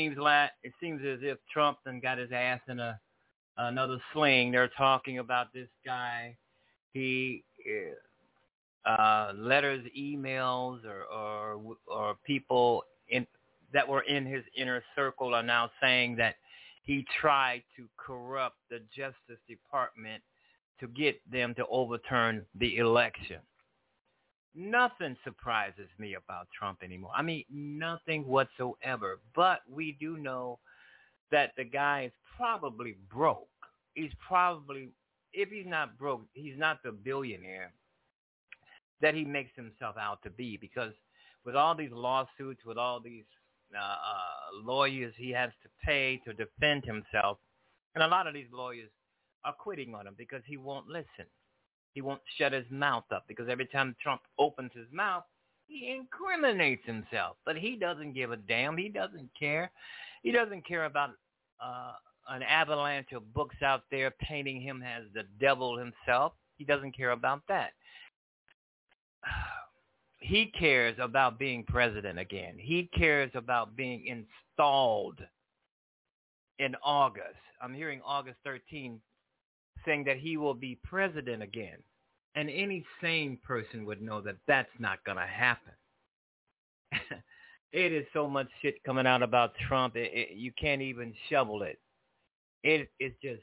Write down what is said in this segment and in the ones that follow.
seems like it seems as if Trump then got his ass in a another sling. They're talking about this guy. He eh, uh, letters, emails, or or, or people in, that were in his inner circle are now saying that he tried to corrupt the Justice Department to get them to overturn the election. Nothing surprises me about Trump anymore. I mean, nothing whatsoever. But we do know that the guy is probably broke. He's probably, if he's not broke, he's not the billionaire that he makes himself out to be because with all these lawsuits, with all these uh, uh, lawyers he has to pay to defend himself, and a lot of these lawyers are quitting on him because he won't listen. He won't shut his mouth up because every time Trump opens his mouth, he incriminates himself. But he doesn't give a damn. He doesn't care. He doesn't care about uh, an avalanche of books out there painting him as the devil himself. He doesn't care about that. He cares about being president again. He cares about being installed in August. I'm hearing August 13 saying that he will be president again. And any sane person would know that that's not going to happen. it is so much shit coming out about Trump. It, it, you can't even shovel it. It is just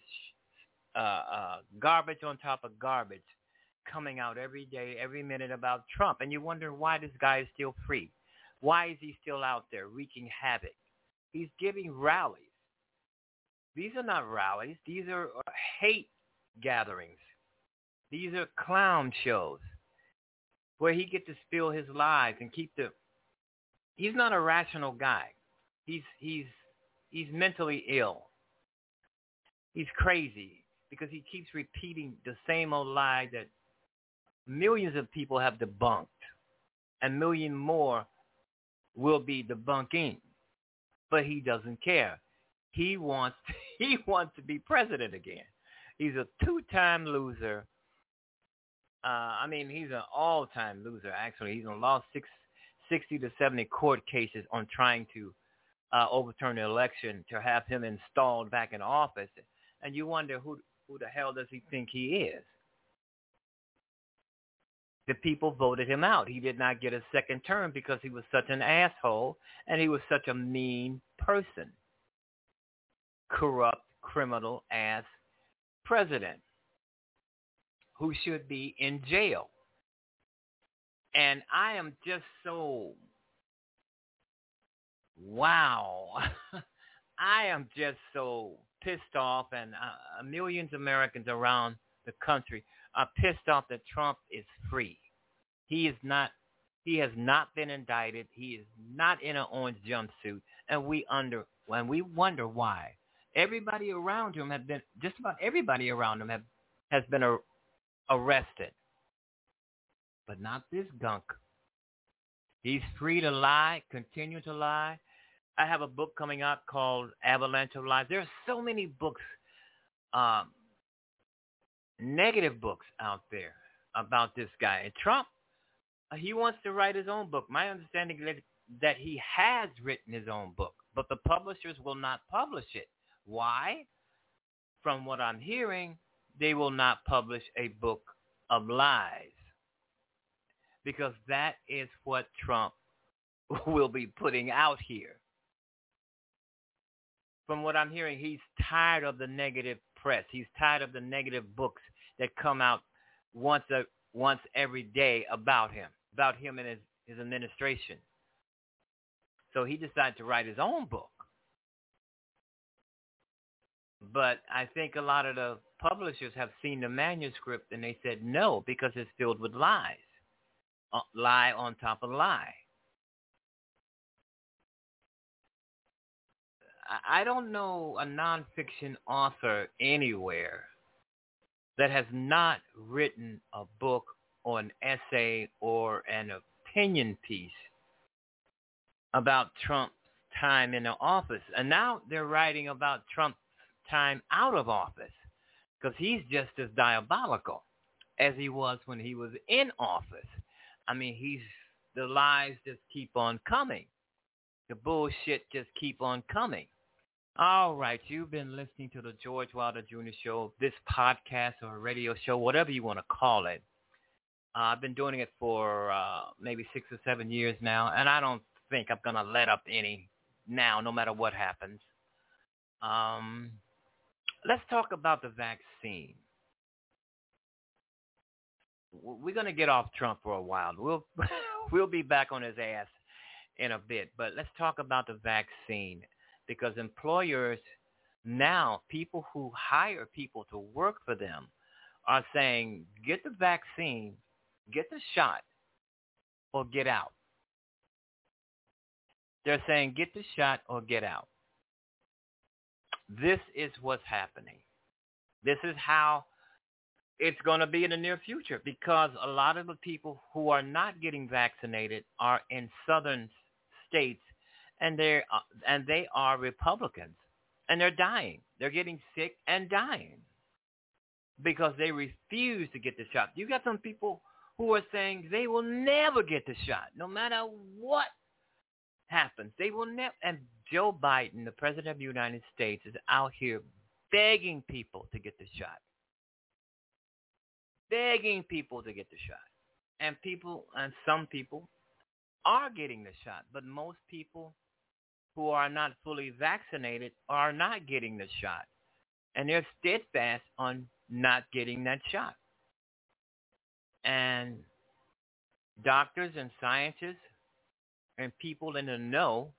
uh, uh, garbage on top of garbage coming out every day, every minute about Trump. And you wonder why this guy is still free. Why is he still out there wreaking havoc? He's giving rallies. These are not rallies. These are hate gatherings. These are clown shows where he gets to spill his lies and keep the he's not a rational guy. He's he's he's mentally ill. He's crazy because he keeps repeating the same old lie that millions of people have debunked and million more will be debunking. But he doesn't care. He wants he wants to be president again. He's a two-time loser. Uh, I mean, he's an all-time loser. Actually, he's lost six, 60 to 70 court cases on trying to uh, overturn the election to have him installed back in office. And you wonder who who the hell does he think he is? The people voted him out. He did not get a second term because he was such an asshole and he was such a mean person. Corrupt, criminal ass president who should be in jail. And I am just so, wow. I am just so pissed off and uh, millions of Americans around the country are pissed off that Trump is free. He is not he has not been indicted. He is not in an orange jumpsuit and we under and we wonder why. Everybody around him have been just about everybody around him have has been a, arrested. But not this gunk. He's free to lie, continue to lie. I have a book coming out called Avalanche of Lies. There are so many books, um, negative books out there about this guy. And Trump, uh, he wants to write his own book. My understanding is that he has written his own book, but the publishers will not publish it. Why? From what I'm hearing, they will not publish a book of lies because that is what Trump will be putting out here from what I'm hearing, he's tired of the negative press. He's tired of the negative books that come out once a, once every day about him, about him and his, his administration. So he decided to write his own book. But I think a lot of the publishers have seen the manuscript and they said no because it's filled with lies, uh, lie on top of lie. I don't know a nonfiction author anywhere that has not written a book or an essay or an opinion piece about Trump's time in the office. And now they're writing about Trump's time out of office because he's just as diabolical as he was when he was in office. I mean, he's the lies just keep on coming. The bullshit just keep on coming. All right, you've been listening to the George Wilder Jr. Show, this podcast or radio show, whatever you want to call it. Uh, I've been doing it for uh, maybe six or seven years now, and I don't think I'm going to let up any now, no matter what happens. Um, let's talk about the vaccine. We're going to get off Trump for a while. We'll we'll be back on his ass in a bit, but let's talk about the vaccine because employers now, people who hire people to work for them are saying, get the vaccine, get the shot, or get out. They're saying, get the shot or get out. This is what's happening. This is how it's going to be in the near future because a lot of the people who are not getting vaccinated are in southern states and they're uh, and they are Republicans and they're dying. They're getting sick and dying because they refuse to get the shot. You got some people who are saying they will never get the shot, no matter what happens. They will never. And Joe Biden, the president of the United States, is out here begging people to get the shot, begging people to get the shot, and people and some people are getting the shot, but most people who are not fully vaccinated are not getting the shot. And they're steadfast on not getting that shot. And doctors and scientists and people in the know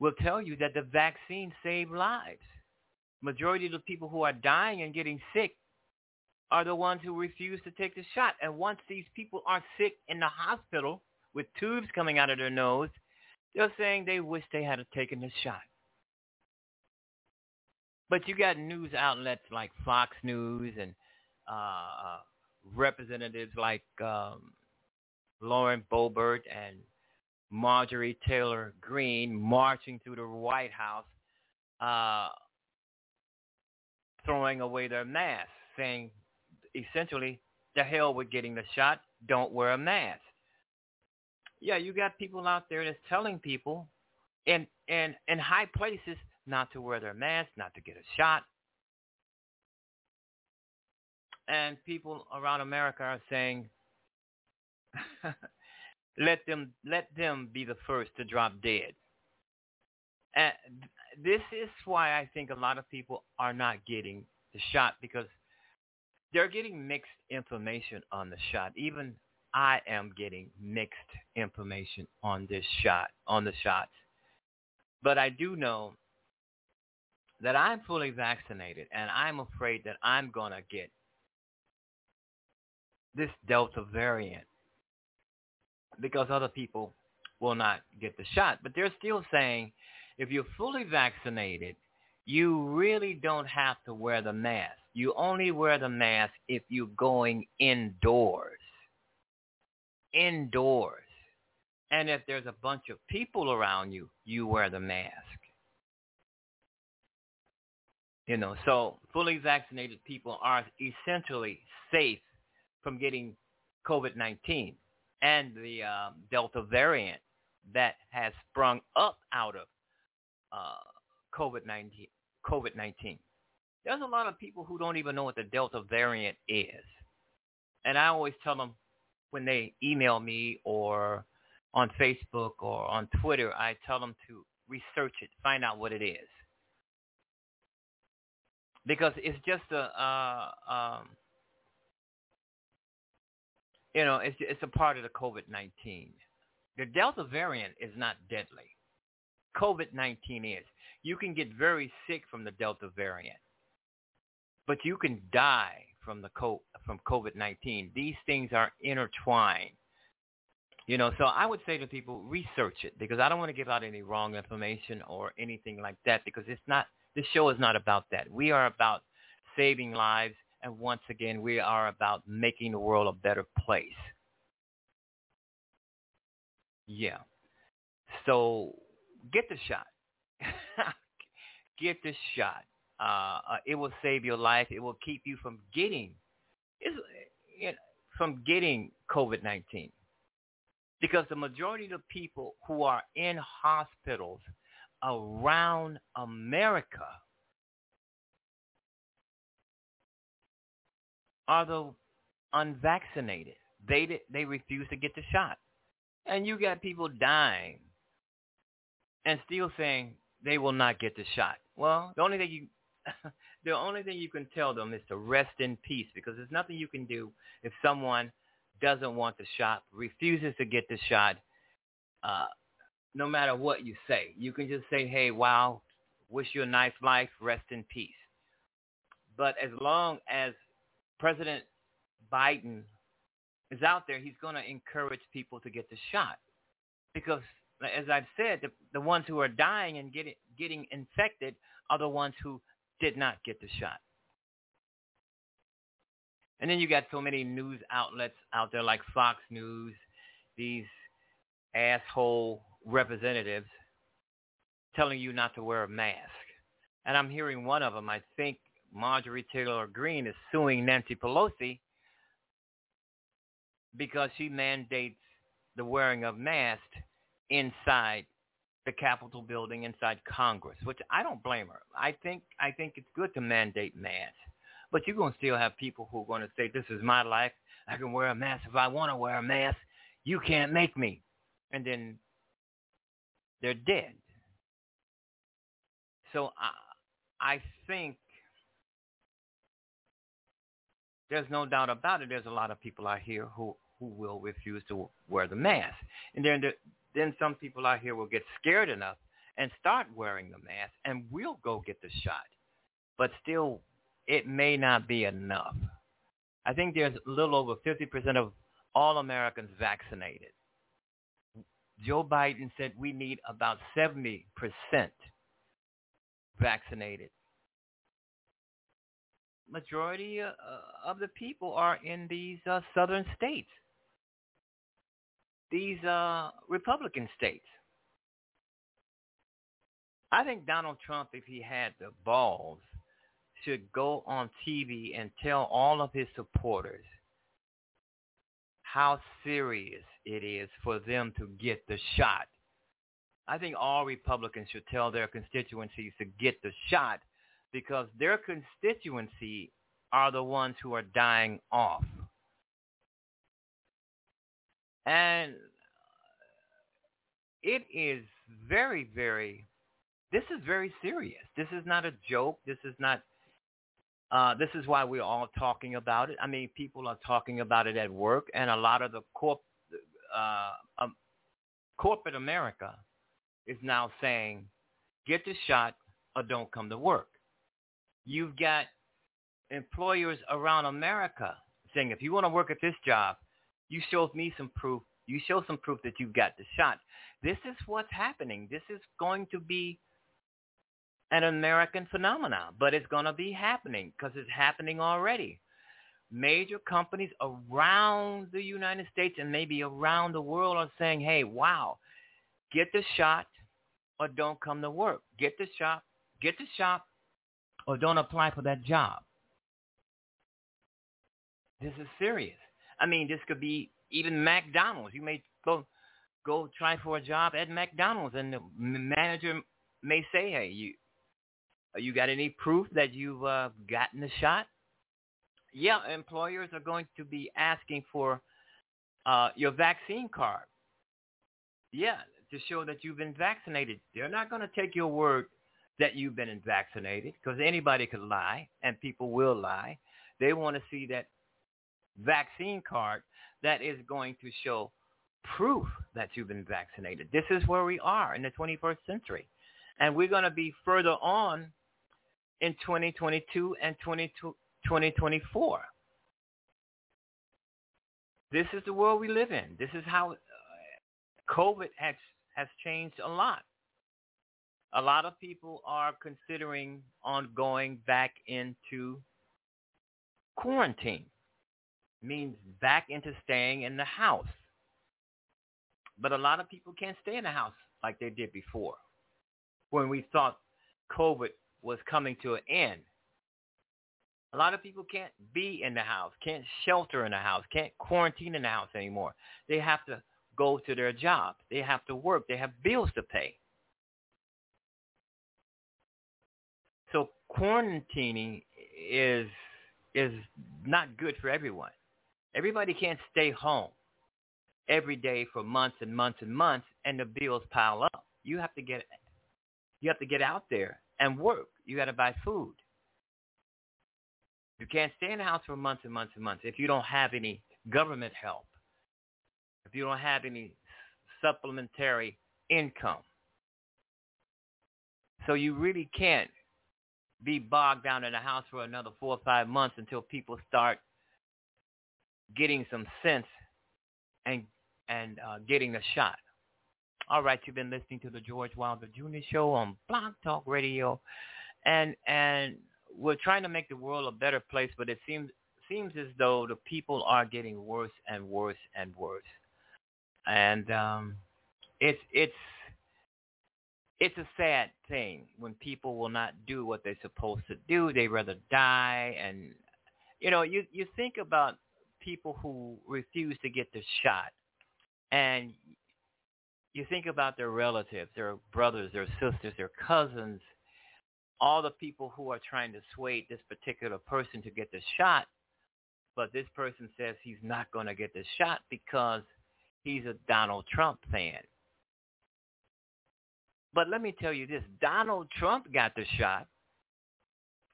will tell you that the vaccine saved lives. Majority of the people who are dying and getting sick are the ones who refuse to take the shot. And once these people are sick in the hospital with tubes coming out of their nose, they're saying they wish they had taken the shot. But you got news outlets like Fox News and uh, uh, representatives like um, Lauren Boebert and Marjorie Taylor Greene marching through the White House, uh, throwing away their masks, saying essentially, the hell with getting the shot, don't wear a mask yeah, you got people out there that's telling people in in in high places not to wear their mask, not to get a shot. And people around America are saying let them let them be the first to drop dead. And this is why I think a lot of people are not getting the shot because they're getting mixed information on the shot. Even I am getting mixed information on this shot, on the shots. But I do know that I'm fully vaccinated and I'm afraid that I'm going to get this Delta variant because other people will not get the shot. But they're still saying if you're fully vaccinated, you really don't have to wear the mask. You only wear the mask if you're going indoors indoors. And if there's a bunch of people around you, you wear the mask. You know, so fully vaccinated people are essentially safe from getting COVID-19 and the um, Delta variant that has sprung up out of uh, COVID-19. COVID-19. There's a lot of people who don't even know what the Delta variant is. And I always tell them, when they email me or on Facebook or on Twitter, I tell them to research it, find out what it is. Because it's just a, uh, um, you know, it's, it's a part of the COVID-19. The Delta variant is not deadly. COVID-19 is. You can get very sick from the Delta variant, but you can die from the co- from COVID-19. These things are intertwined. You know, so I would say to people, research it because I don't want to give out any wrong information or anything like that because it's not, this show is not about that. We are about saving lives and once again, we are about making the world a better place. Yeah. So get the shot. get the shot. Uh, uh, it will save your life. It will keep you from getting from getting COVID-19. Because the majority of the people who are in hospitals around America are the unvaccinated. They they refuse to get the shot. And you got people dying and still saying they will not get the shot. Well, the only thing you the only thing you can tell them is to rest in peace because there's nothing you can do if someone doesn't want the shot, refuses to get the shot, uh, no matter what you say. You can just say, hey, wow, wish you a nice life, rest in peace. But as long as President Biden is out there, he's going to encourage people to get the shot. Because, as I've said, the, the ones who are dying and getting, getting infected are the ones who did not get the shot. And then you got so many news outlets out there like Fox News, these asshole representatives telling you not to wear a mask. And I'm hearing one of them, I think Marjorie Taylor Greene is suing Nancy Pelosi because she mandates the wearing of masks inside the Capitol building, inside Congress, which I don't blame her. I think I think it's good to mandate masks. But you're going to still have people who are going to say, this is my life. I can wear a mask if I want to wear a mask. You can't make me. And then they're dead. So I, I think there's no doubt about it. There's a lot of people out here who, who will refuse to wear the mask. And then, the, then some people out here will get scared enough and start wearing the mask and we'll go get the shot. But still, it may not be enough. I think there's a little over 50% of all Americans vaccinated. Joe Biden said we need about 70% vaccinated. Majority uh, of the people are in these uh, southern states, these uh, Republican states. I think Donald Trump, if he had the balls, should go on TV and tell all of his supporters how serious it is for them to get the shot. I think all Republicans should tell their constituencies to get the shot because their constituency are the ones who are dying off. And it is very, very, this is very serious. This is not a joke. This is not uh, this is why we're all talking about it. I mean, people are talking about it at work, and a lot of the corp, uh, um, corporate America is now saying, get the shot or don't come to work. You've got employers around America saying, if you want to work at this job, you show me some proof. You show some proof that you've got the shot. This is what's happening. This is going to be an American phenomenon, but it's going to be happening because it's happening already. Major companies around the United States and maybe around the world are saying, hey, wow, get the shot or don't come to work. Get the shot, get the shot or don't apply for that job. This is serious. I mean, this could be even McDonald's. You may go go try for a job at McDonald's and the manager may say, hey, you you got any proof that you've uh, gotten the shot? Yeah, employers are going to be asking for uh, your vaccine card. Yeah, to show that you've been vaccinated. They're not going to take your word that you've been vaccinated because anybody could lie and people will lie. They want to see that vaccine card that is going to show proof that you've been vaccinated. This is where we are in the 21st century. And we're going to be further on in 2022 and 2024. This is the world we live in. This is how uh, COVID has, has changed a lot. A lot of people are considering on going back into quarantine. Means back into staying in the house. But a lot of people can't stay in the house like they did before. When we thought COVID was coming to an end. A lot of people can't be in the house, can't shelter in the house, can't quarantine in the house anymore. They have to go to their job. They have to work. They have bills to pay. Quarantining is is not good for everyone. Everybody can't stay home every day for months and months and months and the bills pile up. You have to get you have to get out there and work. You got to buy food. You can't stay in the house for months and months and months if you don't have any government help, if you don't have any supplementary income. So you really can't be bogged down in the house for another four or five months until people start getting some sense and and uh, getting a shot. All right, you've been listening to the George Wilder Jr. Show on Blog Talk Radio, and and we're trying to make the world a better place, but it seems seems as though the people are getting worse and worse and worse, and um, it's it's it's a sad thing when people will not do what they're supposed to do. They rather die, and you know, you you think about people who refuse to get the shot, and you think about their relatives, their brothers, their sisters, their cousins, all the people who are trying to sway this particular person to get the shot, but this person says he's not going to get the shot because he's a Donald Trump fan. But let me tell you this, Donald Trump got the shot.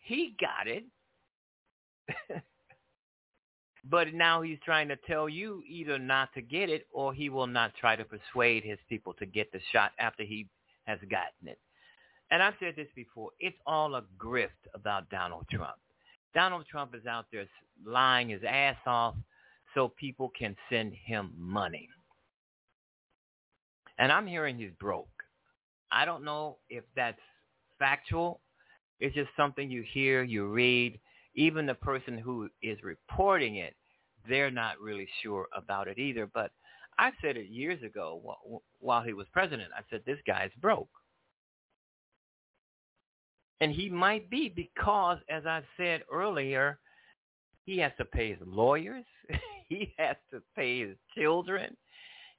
He got it. but now he's trying to tell you either not to get it or he will not try to persuade his people to get the shot after he has gotten it. And I've said this before, it's all a grift about Donald Trump. Donald Trump is out there lying his ass off so people can send him money. And I'm hearing he's broke. I don't know if that's factual. It's just something you hear, you read. Even the person who is reporting it, they're not really sure about it either. But I said it years ago while he was president. I said, this guy's broke. And he might be because, as I said earlier, he has to pay his lawyers. he has to pay his children.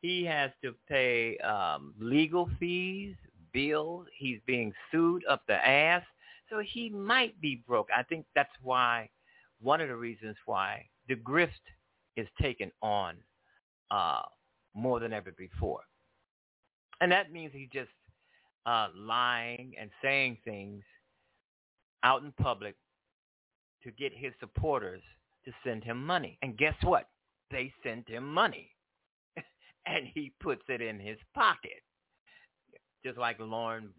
He has to pay um, legal fees, bills. He's being sued up the ass. So he might be broke. I think that's why, one of the reasons why the grift is taken on uh, more than ever before. And that means he's just uh, lying and saying things out in public to get his supporters to send him money. And guess what? They send him money. and he puts it in his pocket just like Lauren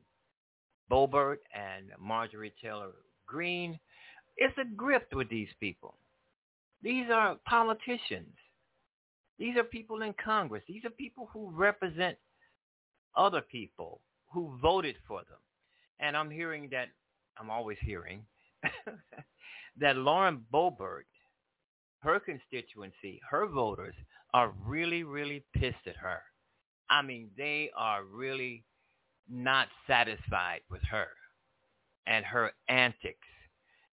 Boebert and Marjorie Taylor Greene. It's a grift with these people. These are politicians. These are people in Congress. These are people who represent other people who voted for them. And I'm hearing that, I'm always hearing, that Lauren Boebert, her constituency, her voters are really, really pissed at her. I mean, they are really not satisfied with her and her antics.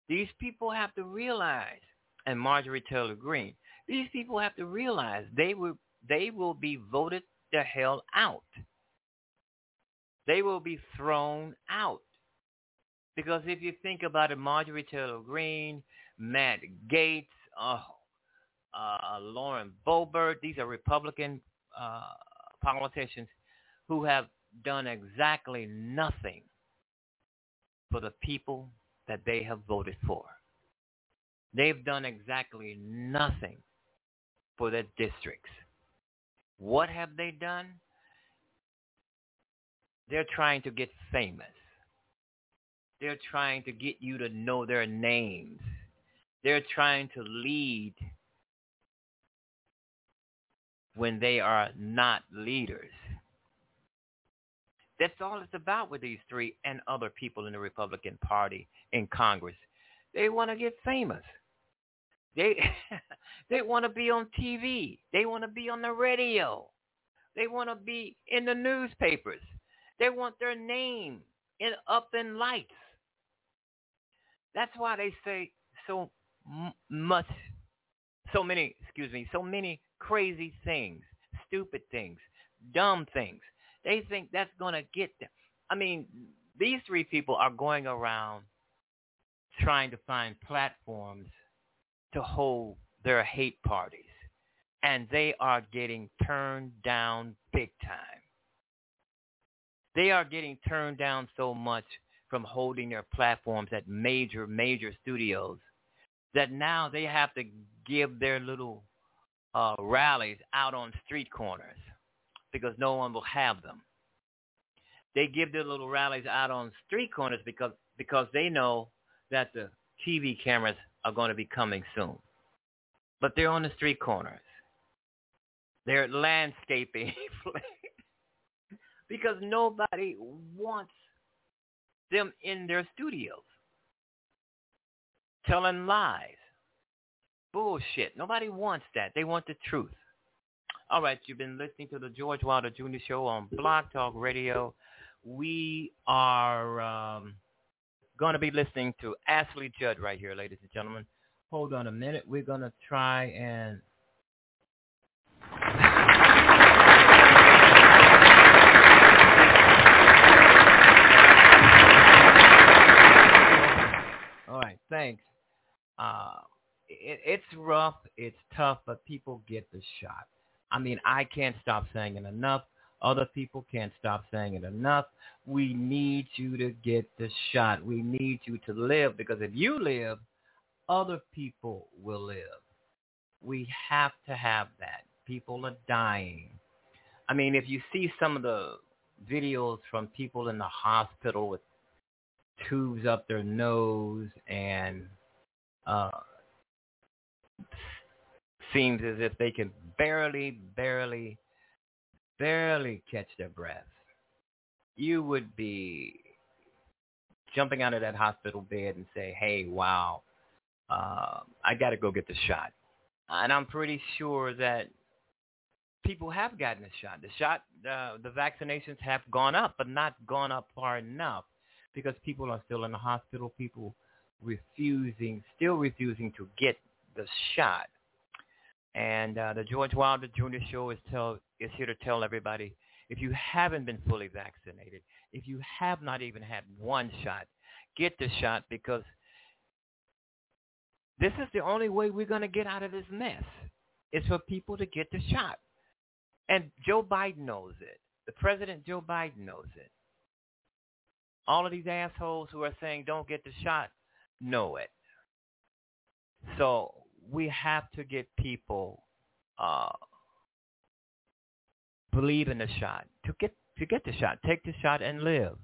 These people have to realize, and Marjorie Taylor Greene, these people have to realize they will they will be voted the hell out. They will be thrown out. Because if you think about it, Marjorie Taylor Greene, Matt Gaetz, oh, uh, Lauren Boebert, these are Republican uh, politicians who have done exactly nothing for the people that they have voted for. They've done exactly nothing for their districts. What have they done? They're trying to get famous. They're trying to get you to know their names. They're trying to lead when they are not leaders. That's all it's about with these three and other people in the Republican Party in Congress. They want to get famous. They they want to be on TV. They want to be on the radio. They want to be in the newspapers. They want their name in up in lights. That's why they say so much, so many, excuse me, so many crazy things, stupid things, dumb things. They think that's going to get them. I mean, these three people are going around trying to find platforms to hold their hate parties. And they are getting turned down big time. They are getting turned down so much from holding their platforms at major, major studios that now they have to give their little uh, rallies out on street corners because no one will have them. They give their little rallies out on street corners because because they know that the TV cameras are going to be coming soon. But they're on the street corners. They're landscaping because nobody wants them in their studios telling lies. bullshit. Nobody wants that. They want the truth. All right, you've been listening to the George Wilder Jr. Show on Blog Talk Radio. We are um, going to be listening to Ashley Judd right here, ladies and gentlemen. Hold on a minute. We're going to try and All right, thanks. Uh, it, it's rough, it's tough, but people get the shot. I mean, I can't stop saying it enough. Other people can't stop saying it enough. We need you to get the shot. We need you to live because if you live, other people will live. We have to have that. People are dying. I mean, if you see some of the videos from people in the hospital with tubes up their nose and uh, seems as if they can barely, barely, barely catch their breath. You would be jumping out of that hospital bed and say, hey, wow, uh, I got to go get the shot. And I'm pretty sure that people have gotten the shot. The shot, uh, the vaccinations have gone up, but not gone up far enough because people are still in the hospital. People refusing, still refusing to get the shot. And uh, the George Wilder Jr. Show is tell is here to tell everybody if you haven't been fully vaccinated, if you have not even had one shot, get the shot because this is the only way we're going to get out of this mess. It's for people to get the shot. And Joe Biden knows it. The President Joe Biden knows it. All of these assholes who are saying don't get the shot know it. So we have to get people uh, believe in the shot to get to get the shot. Take the shot and live.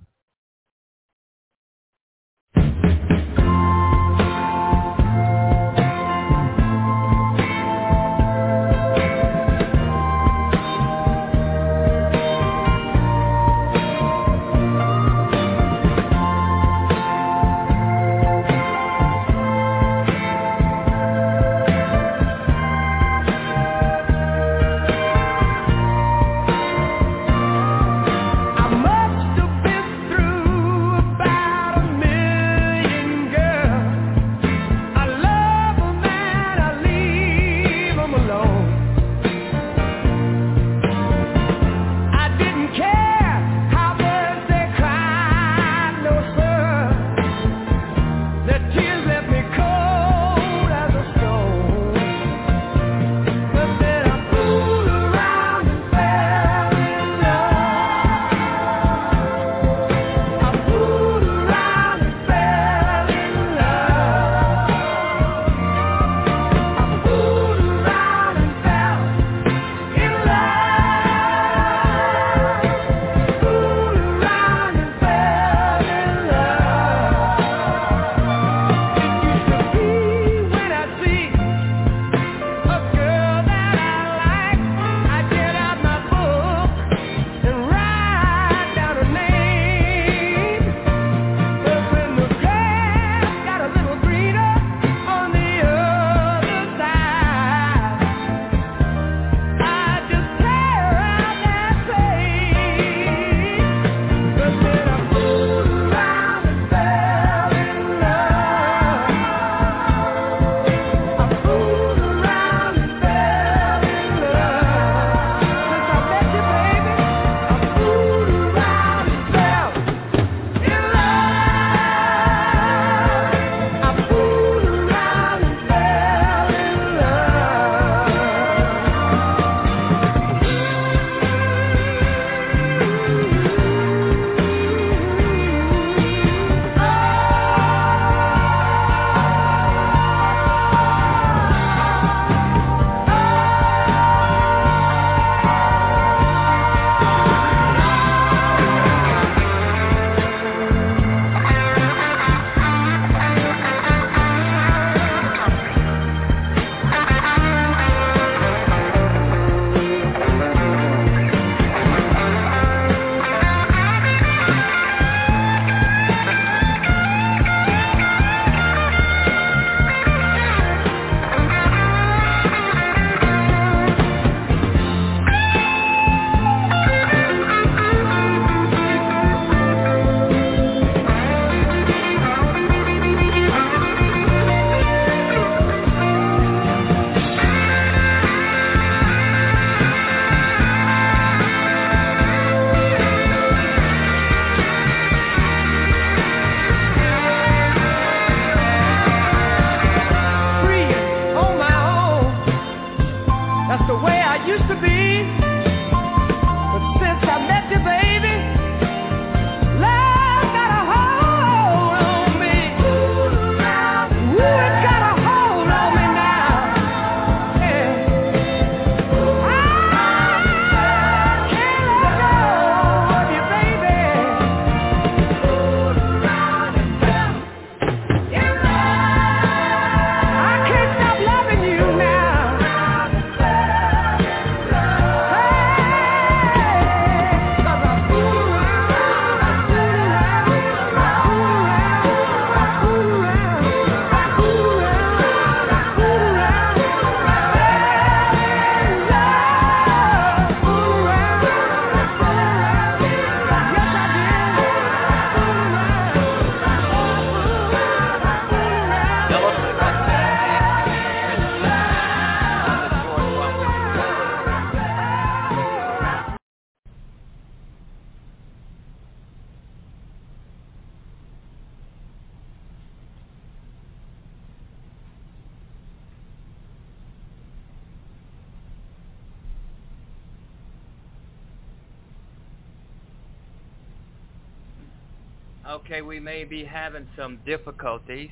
Having some difficulties.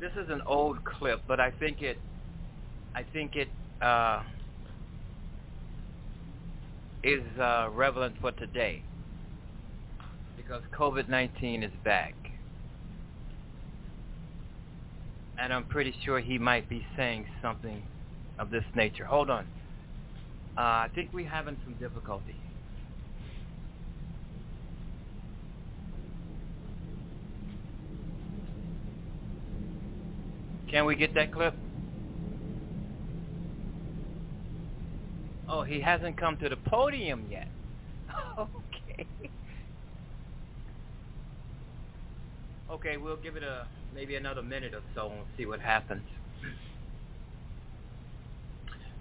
This is an old clip, but I think it, I think it uh, is uh, relevant for today because COVID-19 is back. And I'm pretty sure he might be saying something of this nature. Hold on. Uh, I think we're having some difficulty. Can we get that clip? Oh, he hasn't come to the podium yet. okay. Okay, we'll give it a maybe another minute or so and see what happens.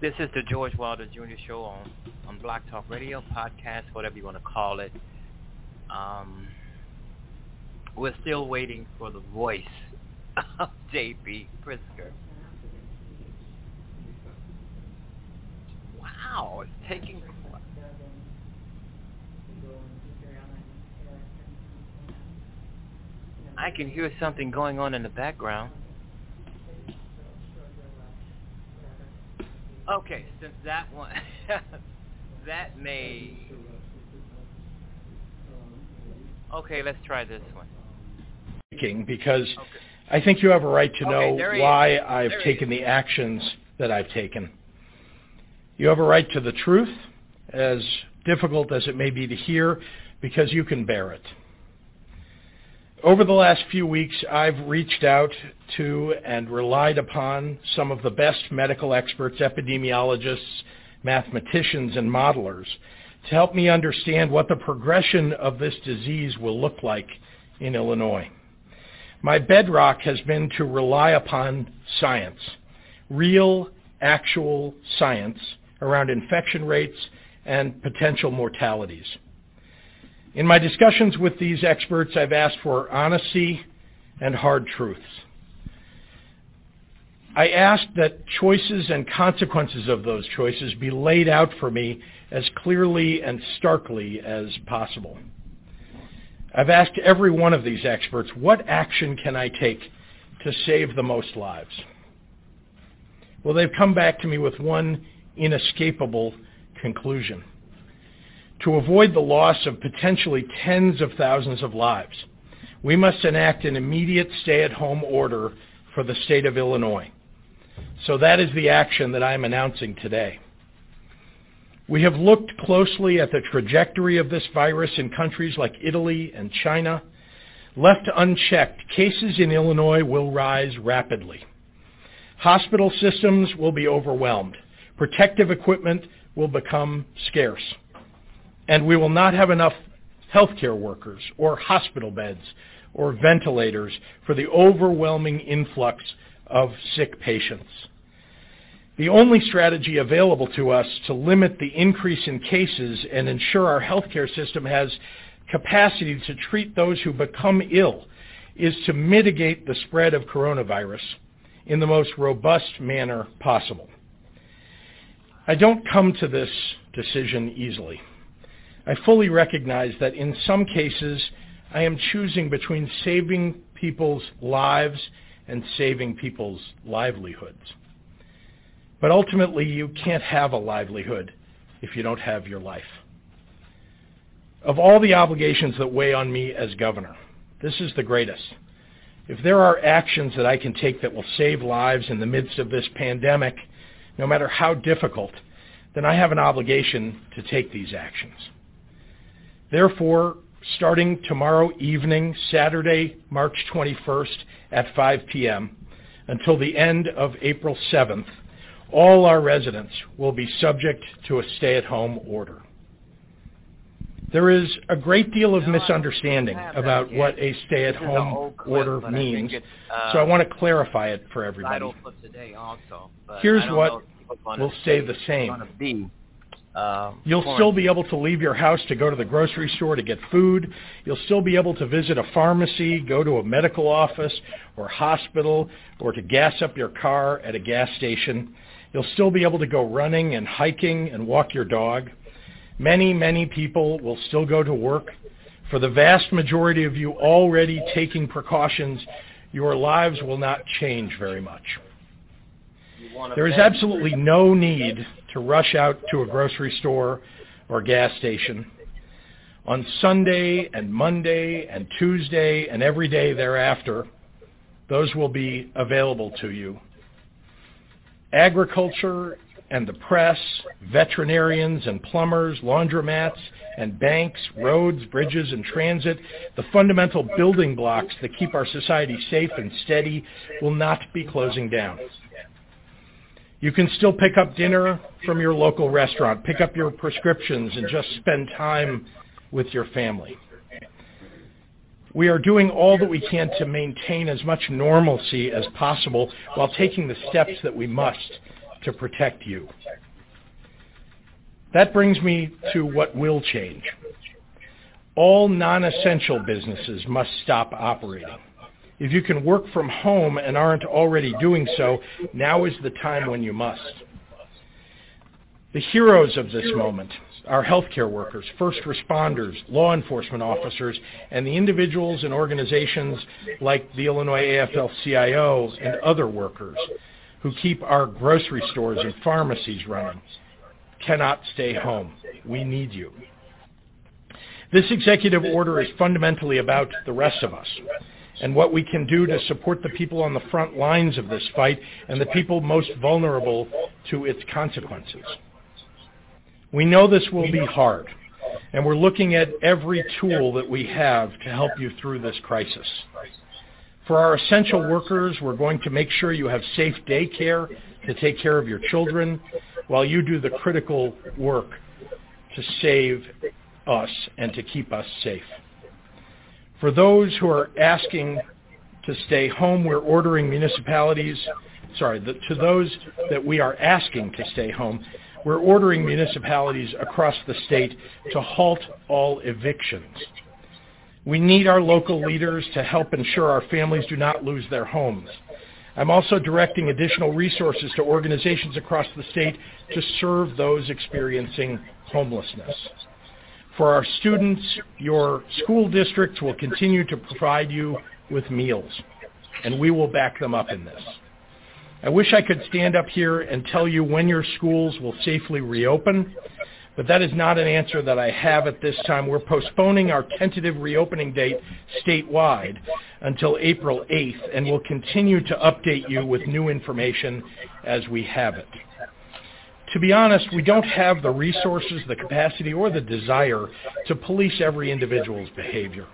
This is the George Wilder Jr. Show on on Blog Talk Radio podcast, whatever you want to call it. Um, we're still waiting for the voice of J.B. Pritzker. Wow, it's taking. I can hear something going on in the background. Okay, since that one, that may. Okay, let's try this one. Because Okay. I think you have a right to know he why is. I've There taken the actions that I've taken. You have a right to the truth, as difficult as it may be to hear, because you can bear it. Over the last few weeks, I've reached out to and relied upon some of the best medical experts, epidemiologists, mathematicians, and modelers to help me understand what the progression of this disease will look like in Illinois. My bedrock has been to rely upon science, real, actual science around infection rates and potential mortalities. In my discussions with these experts, I've asked for honesty and hard truths. I asked that choices and consequences of those choices be laid out for me as clearly and starkly as possible. I've asked every one of these experts, what action can I take to save the most lives? Well, they've come back to me with one inescapable conclusion. To avoid the loss of potentially tens of thousands of lives, we must enact an immediate stay-at-home order for the state of Illinois. So that is the action that I'm announcing today. We have looked closely at the trajectory of this virus in countries like Italy and China. Left unchecked, cases in Illinois will rise rapidly. Hospital systems will be overwhelmed. Protective equipment will become scarce. And we will not have enough healthcare workers or hospital beds or ventilators for the overwhelming influx of sick patients. The only strategy available to us to limit the increase in cases and ensure our healthcare system has capacity to treat those who become ill is to mitigate the spread of coronavirus in the most robust manner possible. I don't come to this decision easily. I fully recognize that in some cases I am choosing between saving people's lives and saving people's livelihoods. But ultimately, you can't have a livelihood if you don't have your life. Of all the obligations that weigh on me as governor, this is the greatest. If there are actions that I can take that will save lives in the midst of this pandemic, no matter how difficult, then I have an obligation to take these actions. Therefore, starting tomorrow evening, Saturday, March 21st at 5 p.m., until the end of April 7th, all our residents will be subject to a stay-at-home order. There is a great deal of No, misunderstanding about what a This is an stay-at-home clip, order means, uh, so I want to clarify it for everybody. Today also. Here's what know if people gonna will stay the same. Uh, You'll still be able to leave your house to go to the grocery store to get food. You'll still be able to visit a pharmacy, go to a medical office or hospital, or to gas up your car at a gas station. You'll still be able to go running and hiking and walk your dog. Many, many people will still go to work. For the vast majority of you already taking precautions, your lives will not change very much. There is absolutely no need to rush out to a grocery store or gas station. On Sunday and Monday and Tuesday and every day thereafter, those will be available to you. Agriculture and the press, veterinarians and plumbers, laundromats and banks, roads, bridges, and transit, the fundamental building blocks that keep our society safe and steady will not be closing down. You can still pick up dinner from your local restaurant, pick up your prescriptions, and just spend time with your family. We are doing all that we can to maintain as much normalcy as possible while taking the steps that we must to protect you. That brings me to what will change. All non-essential businesses must stop operating. If you can work from home and aren't already doing so, now is the time when you must. The heroes of this moment are healthcare workers, first responders, law enforcement officers, and the individuals and organizations like the Illinois AFL-CIO and other workers who keep our grocery stores and pharmacies running cannot stay home. We need you. This executive order is fundamentally about the rest of us and what we can do to support the people on the front lines of this fight and the people most vulnerable to its consequences. We know this will be hard, and we're looking at every tool that we have to help you through this crisis. For our essential workers, we're going to make sure you have safe daycare to take care of your children while you do the critical work to save us and to keep us safe. For those who are asking to stay home, we're ordering municipalities, sorry, the, to those that we are asking to stay home, we're ordering municipalities across the state to halt all evictions. We need our local leaders to help ensure our families do not lose their homes. I'm also directing additional resources to organizations across the state to serve those experiencing homelessness. For our students, your school districts will continue to provide you with meals, and we will back them up in this. I wish I could stand up here and tell you when your schools will safely reopen, but that is not an answer that I have at this time. We're postponing our tentative reopening date statewide until April 8th, and we'll continue to update you with new information as we have it. To be honest, we don't have the resources, the capacity, or the desire to police every individual's behavior.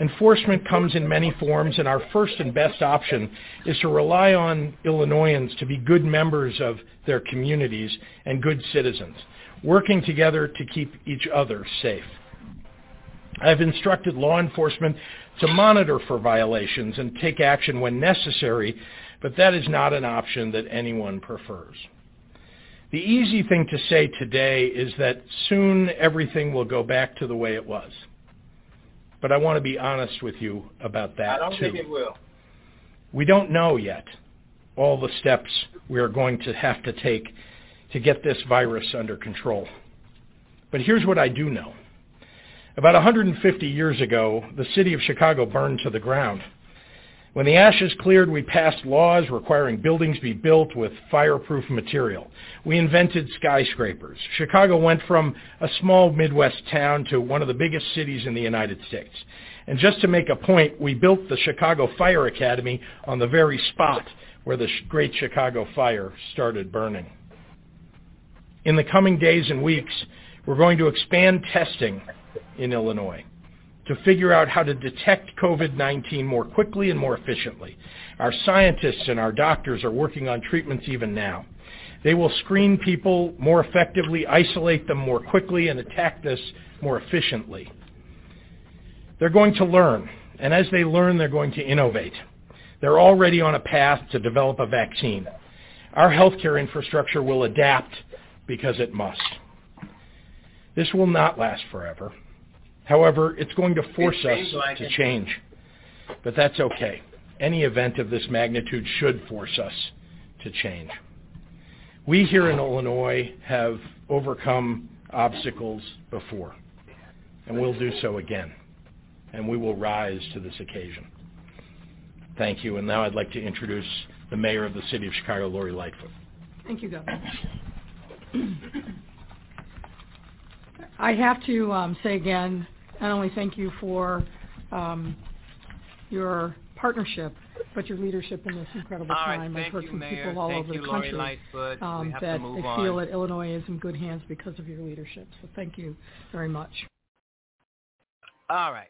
Enforcement comes in many forms, and our first and best option is to rely on Illinoisans to be good members of their communities and good citizens, working together to keep each other safe. I've instructed law enforcement to monitor for violations and take action when necessary, but that is not an option that anyone prefers. The easy thing to say today is that soon everything will go back to the way it was. But I want to be honest with you about that I don't too. think it will. We don't know yet all the steps we are going to have to take to get this virus under control. But here's what I do know. About 150 years ago, the city of Chicago burned to the ground. When the ashes cleared, we passed laws requiring buildings be built with fireproof material. We invented skyscrapers. Chicago went from a small Midwest town to one of the biggest cities in the United States. And just to make a point, we built the Chicago Fire Academy on the very spot where the Great Chicago Fire started burning. In the coming days and weeks, we're going to expand testing in Illinois to figure out how to detect COVID-19 more quickly and more efficiently. Our scientists and our doctors are working on treatments even now. They will screen people more effectively, isolate them more quickly, and attack this more efficiently. They're going to learn, and as they learn, they're going to innovate. They're already on a path to develop a vaccine. Our healthcare infrastructure will adapt because it must. This will not last forever. However, it's going to force us like to it. change. But that's okay. Any event of this magnitude should force us to change. We here in Illinois have overcome obstacles before, and we'll do so again. and we will rise to this occasion. Thank you. And now I'd like to introduce the mayor of the city of Chicago, Lori Lightfoot. Thank you, Governor. I have to um, say again, not only thank you for um, your partnership, but your leadership in this incredible All right, time. thank I've heard you, from Mayor. people all Thank over you, the Lori country um, that they on. feel that Illinois is in good hands because of your leadership. So thank you very much. All right.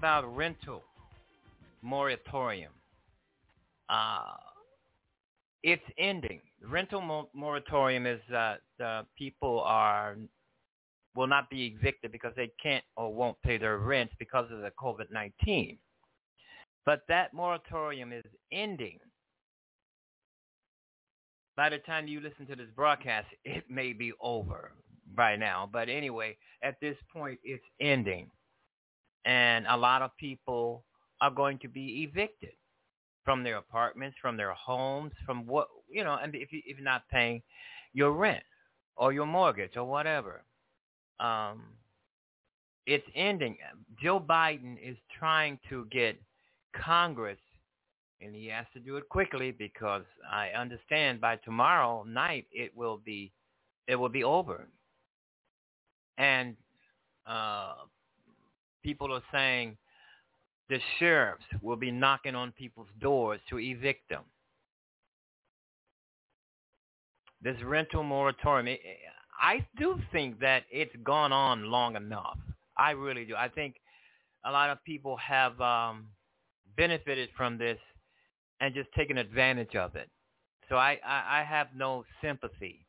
About rental moratorium. Uh, it's ending. Rental mo- moratorium is uh, people are will not be evicted because they can't or won't pay their rent because of the COVID-19. But that moratorium is ending. By the time you listen to this broadcast, it may be over by now. But anyway, at this point, it's ending. And a lot of people are going to be evicted from their apartments, from their homes, from what, you know, and if, you, if you're not paying your rent or your mortgage or whatever. Um, it's ending. Joe Biden is trying to get Congress, and he has to do it quickly because I understand by tomorrow night it will be it will be over. And uh, people are saying the sheriffs will be knocking on people's doors to evict them. This rental moratorium, I do think that it's gone on long enough. I really do. I think a lot of people have um, benefited from this and just taken advantage of it. So I, I, I have no sympathy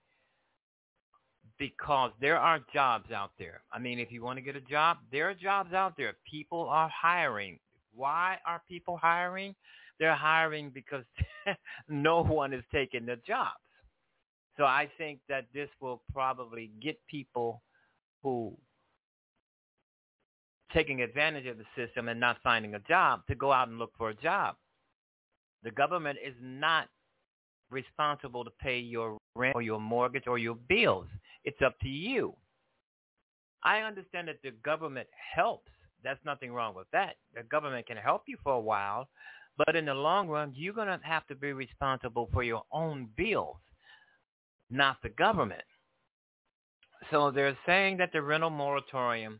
because there are jobs out there. I mean, if you want to get a job, there are jobs out there. People are hiring. Why are people hiring? They're hiring because no one is taking the jobs. So I think that this will probably get people who taking advantage of the system and not finding a job to go out and look for a job. The government is not responsible to pay your rent or your mortgage or your bills. It's up to you. I understand that the government helps. That's nothing wrong with that. The government can help you for a while, but in the long run, you're going to have to be responsible for your own bills, not the government. So they're saying that the rental moratorium,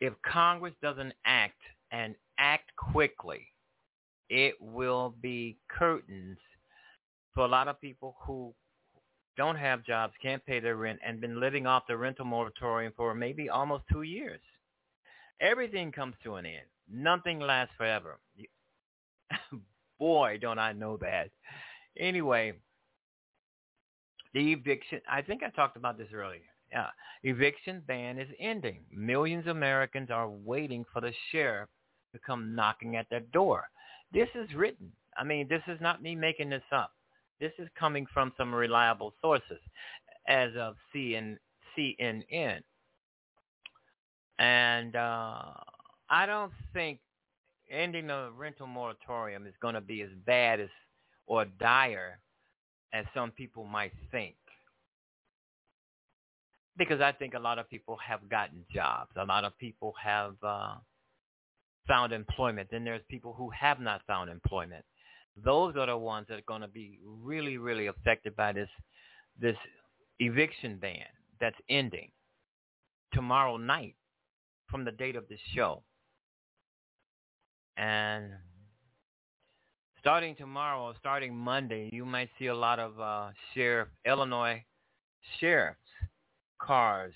if Congress doesn't act and act quickly, it will be curtains for a lot of people who don't have jobs, can't pay their rent, and been living off the rental moratorium for maybe almost two years. Everything comes to an end. Nothing lasts forever. Boy, don't I know that. Anyway, the eviction, I think I talked about this earlier. Yeah, eviction ban is ending. Millions of Americans are waiting for the sheriff to come knocking at their door. This is written. I mean, this is not me making this up. This is coming from some reliable sources, as of CN, CNN. And uh, I don't think ending the rental moratorium is going to be as bad as or dire as some people might think. Because I think a lot of people have gotten jobs. A lot of people have uh, found employment. Then there's people who have not found employment. Those are the ones that are going to be really, really affected by this this eviction ban that's ending tomorrow night from the date of this show. And starting tomorrow, starting Monday, you might see a lot of uh, sheriff, Illinois sheriff's cars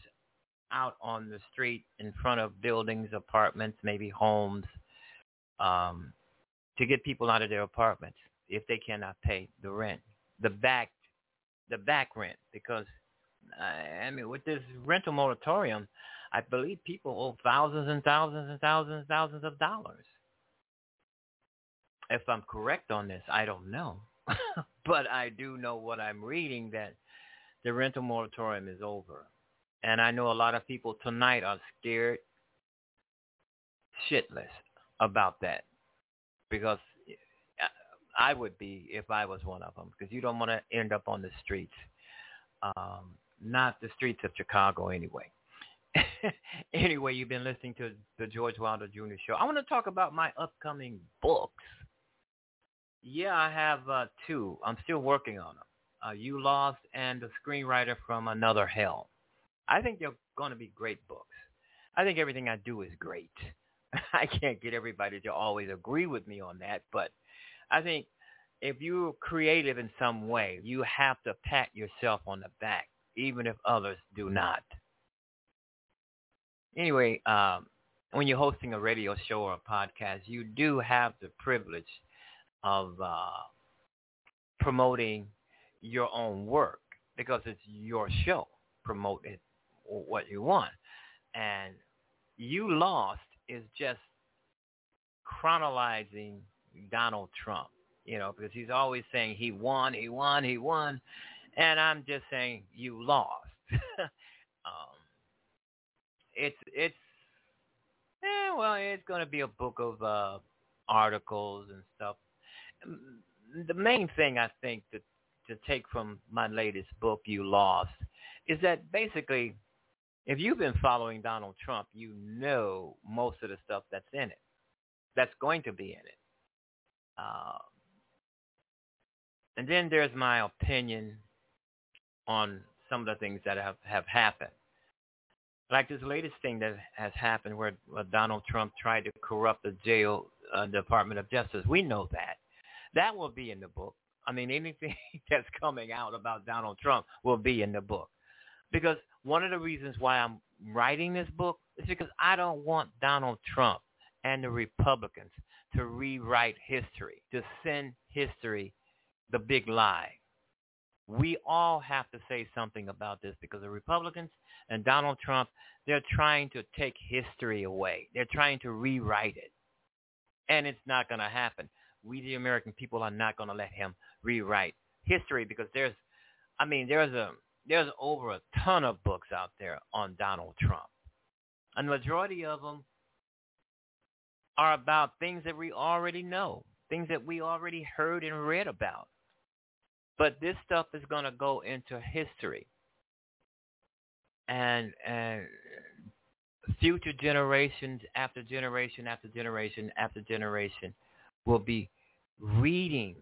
out on the street in front of buildings, apartments, maybe homes, um, to get people out of their apartments if they cannot pay the rent, the back, the back rent. Because I mean, with this rental moratorium, I believe people owe thousands and thousands and thousands and thousands of dollars. If I'm correct on this, I don't know. but I do know what I'm reading that the rental moratorium is over. And I know a lot of people tonight are scared shitless about that because I would be if I was one of them because you don't want to end up on the streets. Um, not the streets of Chicago anyway. anyway, you've been listening to the George Wilder Jr. Show. I want to talk about my upcoming books. Yeah, I have uh, two. I'm still working on them. Uh, you Lost and The Screenwriter from Another Hell. I think they're going to be great books. I think everything I do is great. I can't get everybody to always agree with me on that, but I think if you're creative in some way, you have to pat yourself on the back even if others do not. Anyway, um, when you're hosting a radio show or a podcast, you do have the privilege of uh, promoting your own work because it's your show. Promote it what you want. And you lost is just chronologizing Donald Trump, you know, because he's always saying he won, he won, he won. And I'm just saying you lost. um, it's it's yeah, well, it's going to be a book of uh, articles and stuff. The main thing I think that to take from my latest book, You Lost, is that basically, if you've been following Donald Trump, you know most of the stuff that's in it, that's going to be in it. Uh, and then there's my opinion on some of the things that have, have happened. Like this latest thing that has happened where, where Donald Trump tried to corrupt the jail uh, Department of Justice. We know that. That will be in the book. I mean, anything that's coming out about Donald Trump will be in the book. Because one of the reasons why I'm writing this book is because I don't want Donald Trump and the Republicans to rewrite history, to send history the big lie. We all have to say something about this because the Republicans and Donald Trump, they're trying to take history away. They're trying to rewrite it. And it's not going to happen. We, the American people, are not going to let him rewrite history because there's, I mean, there's a there's over a ton of books out there on Donald Trump. And the majority of them are about things that we already know, things that we already heard and read about. But this stuff is going to go into history. And, and future generations after generation after generation after generation will be reading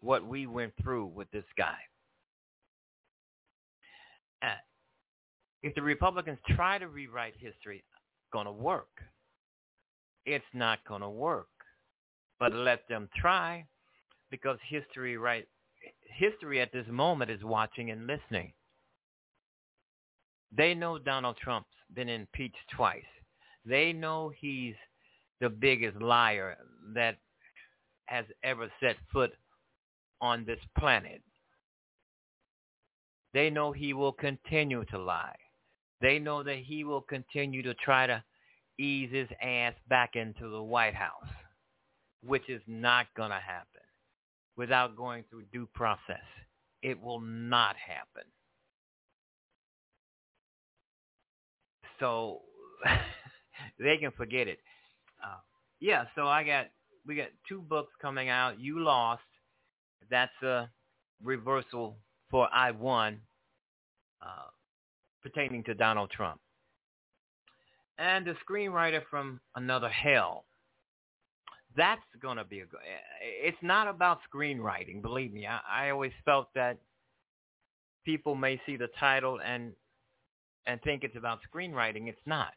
what we went through with this guy. Uh, if the Republicans try to rewrite history, it's going to work. It's not going to work. But let them try because history right history at this moment is watching and listening. They know Donald Trump's been impeached twice. They know he's the biggest liar that has ever set foot on this planet. They know he will continue to lie. They know that he will continue to try to ease his ass back into the White House, which is not going to happen without going through due process. It will not happen. So they can forget it. Uh, yeah, so I got we got two books coming out. You lost. That's a reversal for I won, uh, pertaining to Donald Trump. And the screenwriter from Another Hell. That's going to be a good. Eh, eh, it's not about screenwriting, believe me. I, I always felt that people may see the title and and think it's about screenwriting. It's not.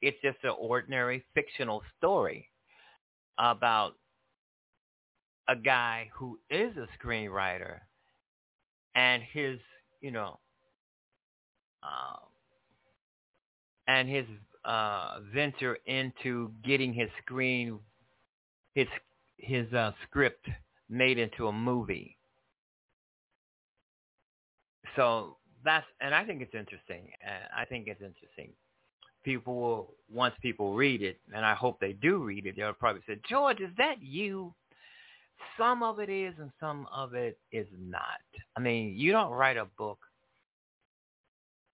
It's just an ordinary fictional story about a guy who is a screenwriter and his, you know, uh, and his uh, venture into getting his screen, his his uh, script made into a movie. So that's, and I think it's interesting. I think it's interesting people will once people read it, and I hope they do read it, they'll probably say, George, is that you? Some of it is, and some of it is not. I mean, you don't write a book.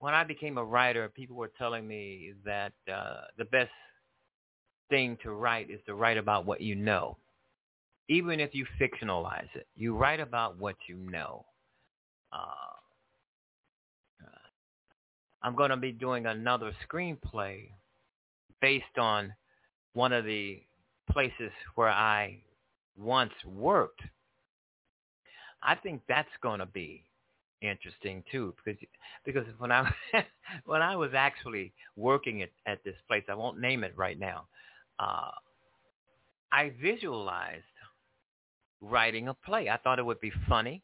When I became a writer, people were telling me that uh, the best thing to write is to write about what you know. Even if you fictionalize it, you write about what you know. Uh, I'm going to be doing another screenplay based on one of the places where I once worked. I think that's going to be interesting too because because when I when I was actually working at, at this place, I won't name it right now. Uh, I visualized writing a play. I thought it would be funny.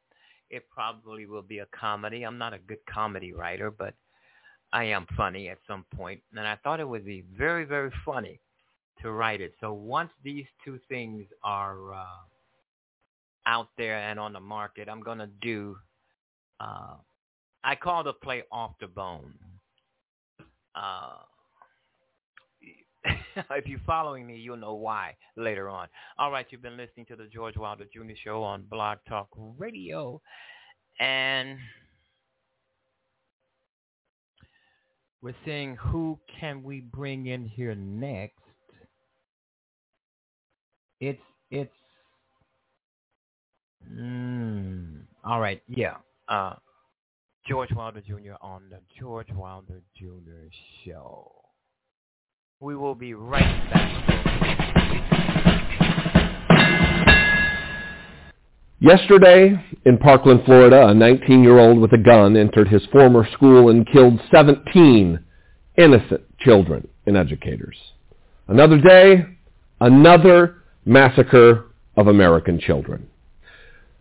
it probably will be a comedy. I'm not a good comedy writer, but I am funny at some point, and I thought it would be very, very funny to write it. So once these two things are uh, out there and on the market, I'm gonna do. Uh, I call the play off the bone. Uh, if you're following me, you'll know why later on. All right, you've been listening to the George Wilder Jr. Show on Blog Talk Radio, and we're seeing who can we bring in here next. It's it's. Mm, all right, yeah. Uh, George Wilder Jr. on the George Wilder Jr. Show. We will be right back. Yesterday, in Parkland, Florida, a 19-year-old with a gun entered his former school and killed 17 innocent children and educators. Another day, another massacre of American children.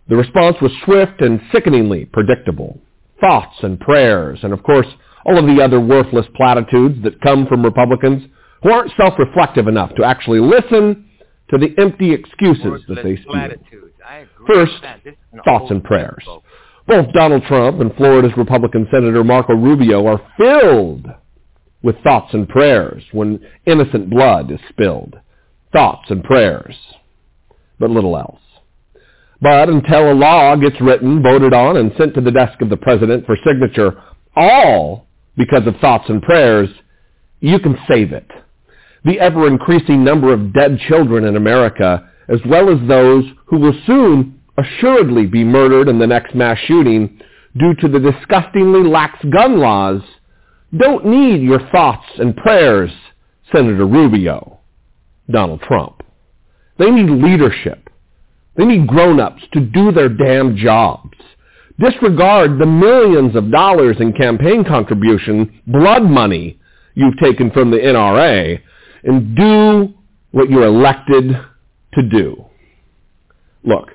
The response was swift and sickeningly predictable. Thoughts and prayers, and of course, all of the other worthless platitudes that come from Republicans who aren't self-reflective enough to actually listen to the empty excuses that they spew. First, thoughts and prayers. Both Donald Trump and Florida's Republican Senator Marco Rubio are filled with thoughts and prayers when innocent blood is spilled. Thoughts and prayers, but little else. But until a law gets written, voted on, and sent to the desk of the president for signature, all because of thoughts and prayers, you can save it. The ever-increasing number of dead children in America, as well as those who will soon assuredly be murdered in the next mass shooting due to the disgustingly lax gun laws, don't need your thoughts and prayers, Senator Rubio, Donald Trump. They need leadership. They need grown-ups to do their damn jobs. Disregard the millions of dollars in campaign contribution, blood money you've taken from the NRA, and do what you're elected to do. Look,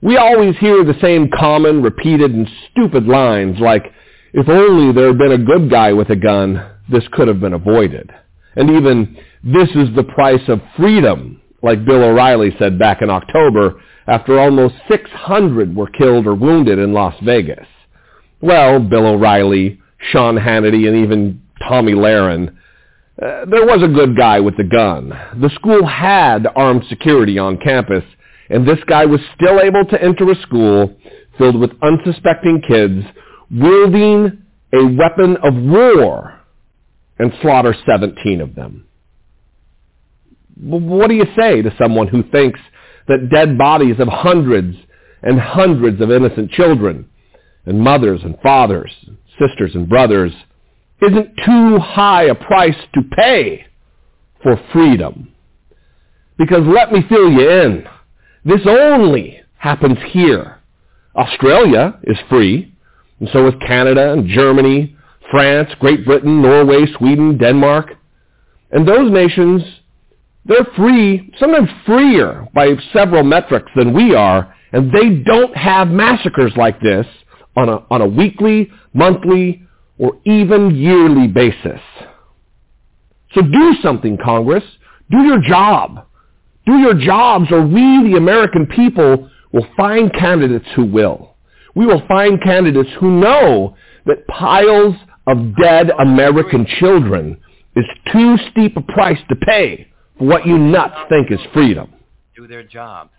we always hear the same common, repeated, and stupid lines like, if only there had been a good guy with a gun, this could have been avoided. And even, this is the price of freedom, like Bill O'Reilly said back in October after almost 600 were killed or wounded in Las Vegas. Well, Bill O'Reilly, Sean Hannity, and even Tomi Lahren, uh, there was a good guy with the gun. The school had armed security on campus, and this guy was still able to enter a school filled with unsuspecting kids wielding a weapon of war and slaughter 17 of them. What do you say to someone who thinks that dead bodies of hundreds and hundreds of innocent children and mothers and fathers, sisters and brothers isn't too high a price to pay for freedom? Because let me fill you in. This only happens here. Australia is free, and so is Canada and Germany, France, Great Britain, Norway, Sweden, Denmark. And those nations they're free, sometimes freer by several metrics than we are, and they don't have massacres like this on a, on a weekly, monthly, or even yearly basis. So do something, Congress. Do your job. Do your jobs, or we, the American people, will find candidates who will. We will find candidates who know that piles of dead American children is too steep a price to pay what you nuts think is freedom. Do their jobs.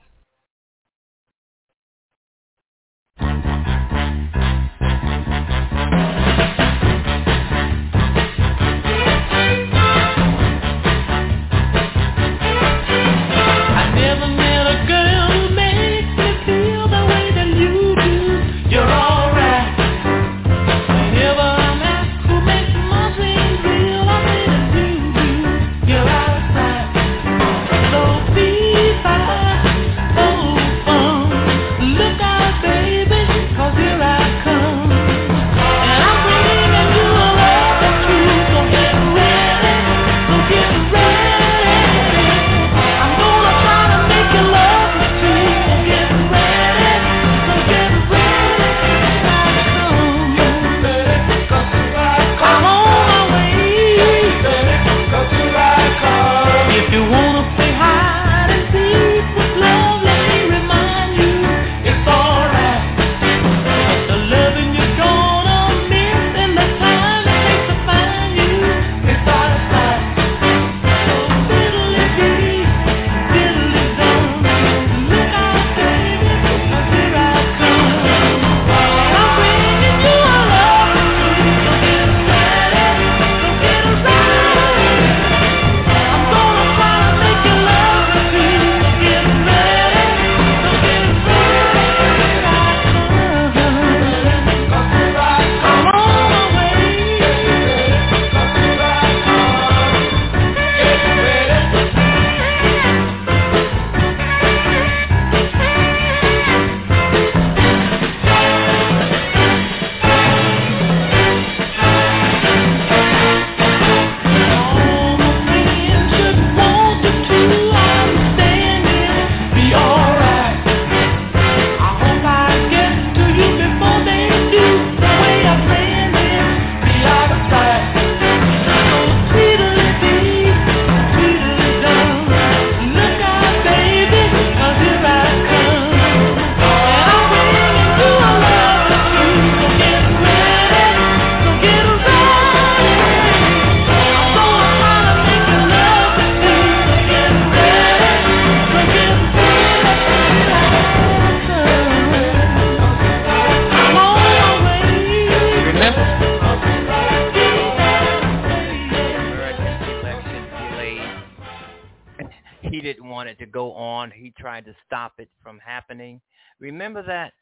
Remember that?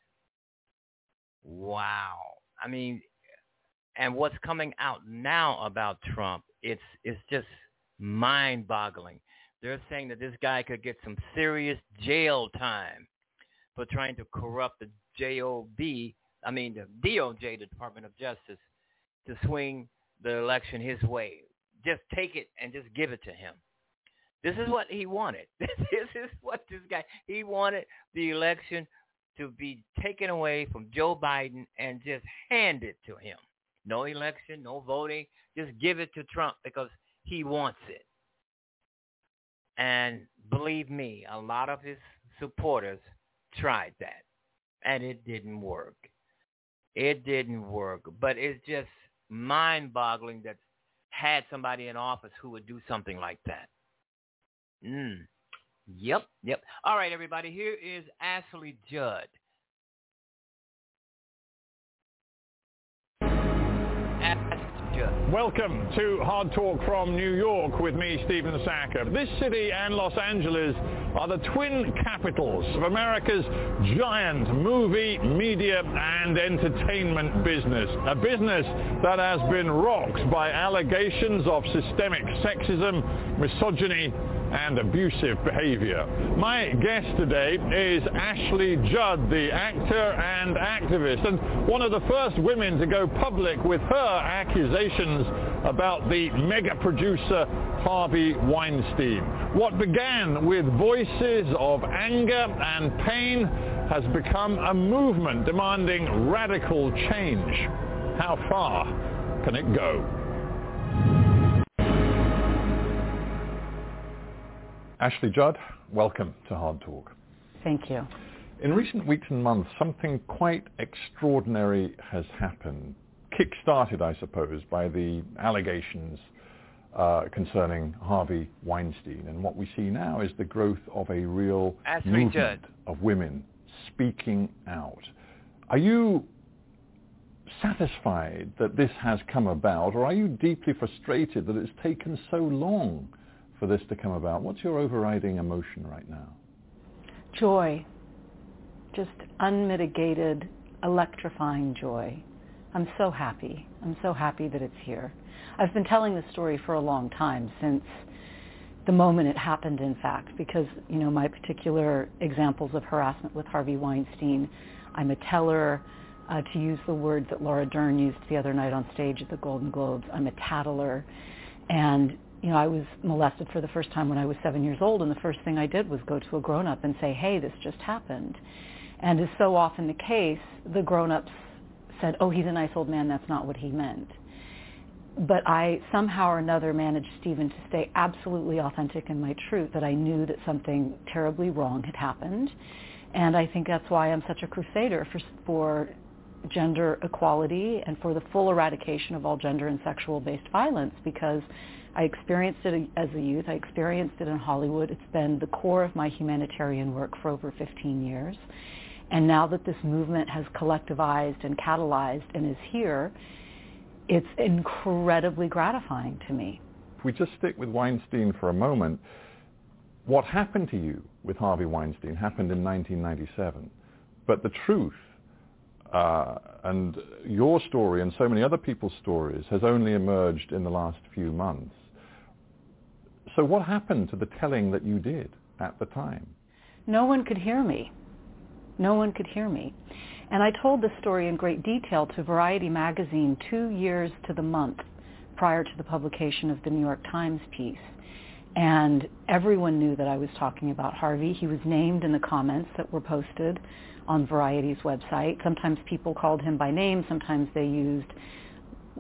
Wow. I mean, and what's coming out now about Trump, it's it's just mind-boggling. They're saying that this guy could get some serious jail time for trying to corrupt the JOB, I mean the DOJ, the Department of Justice, to swing the election his way. Just take it and just give it to him. This is what he wanted. this is what this guy he wanted the election to be taken away from Joe Biden and just hand it to him. No election, no voting, just give it to Trump because he wants it. And believe me, a lot of his supporters tried that and it didn't work. It didn't work, but it's just mind-boggling that had somebody in office who would do something like that. Mm. Yep, yep. All right, everybody. Here is Ashley Judd. Welcome to Hard Talk from New York with me, Stephen Sackur. This city and Los Angeles are the twin capitals of America's giant movie, media, and entertainment business. A business that has been rocked by allegations of systemic sexism, misogyny, and abusive behavior. My guest today is Ashley Judd, the actor and activist, and one of the first women to go public with her accusations about the mega producer Harvey Weinstein. What began with voices of anger and pain has become a movement demanding radical change. How far can it go? Ashley Judd, welcome to Hard Talk. Thank you. In recent weeks and months, something quite extraordinary has happened, kick-started, I suppose, by the allegations uh, concerning Harvey Weinstein. And what we see now is the growth of a real Ashley movement Judd. of women speaking out. Are you satisfied that this has come about, or are you deeply frustrated that it's taken so long for this to come about? What's your overriding emotion right now? Joy. Just unmitigated, electrifying joy. I'm so happy. I'm so happy that it's here. I've been telling this story for a long time, since the moment it happened, in fact, because, you know, my particular examples of harassment with Harvey Weinstein, I'm a teller, uh, to use the word that Laura Dern used the other night on stage at the Golden Globes. I'm a tattler. And you know, I was molested for the first time when I was seven years old, and the first thing I did was go to a grown-up and say, hey, this just happened. And as so often the case, the grown-ups said, oh, he's a nice old man, that's not what he meant. But I somehow or another managed, Stephen, to stay absolutely authentic in my truth, that I knew that something terribly wrong had happened. And I think that's why I'm such a crusader for, for gender equality and for the full eradication of all gender and sexual-based violence, because I experienced it as a youth. I experienced it in Hollywood. It's been the core of my humanitarian work for over 15 years. And now that this movement has collectivized and catalyzed and is here, it's incredibly gratifying to me. If we just stick with Weinstein for a moment, what happened to you with Harvey Weinstein happened in 1997. But the truth uh, and your story and so many other people's stories has only emerged in the last few months. So what happened to the telling that you did at the time? No one could hear me. No one could hear me. And I told this story in great detail to Variety magazine two years to the month prior to the publication of the New York Times piece. And everyone knew that I was talking about Harvey. He was named in the comments that were posted on Variety's website. Sometimes people called him by name. Sometimes they used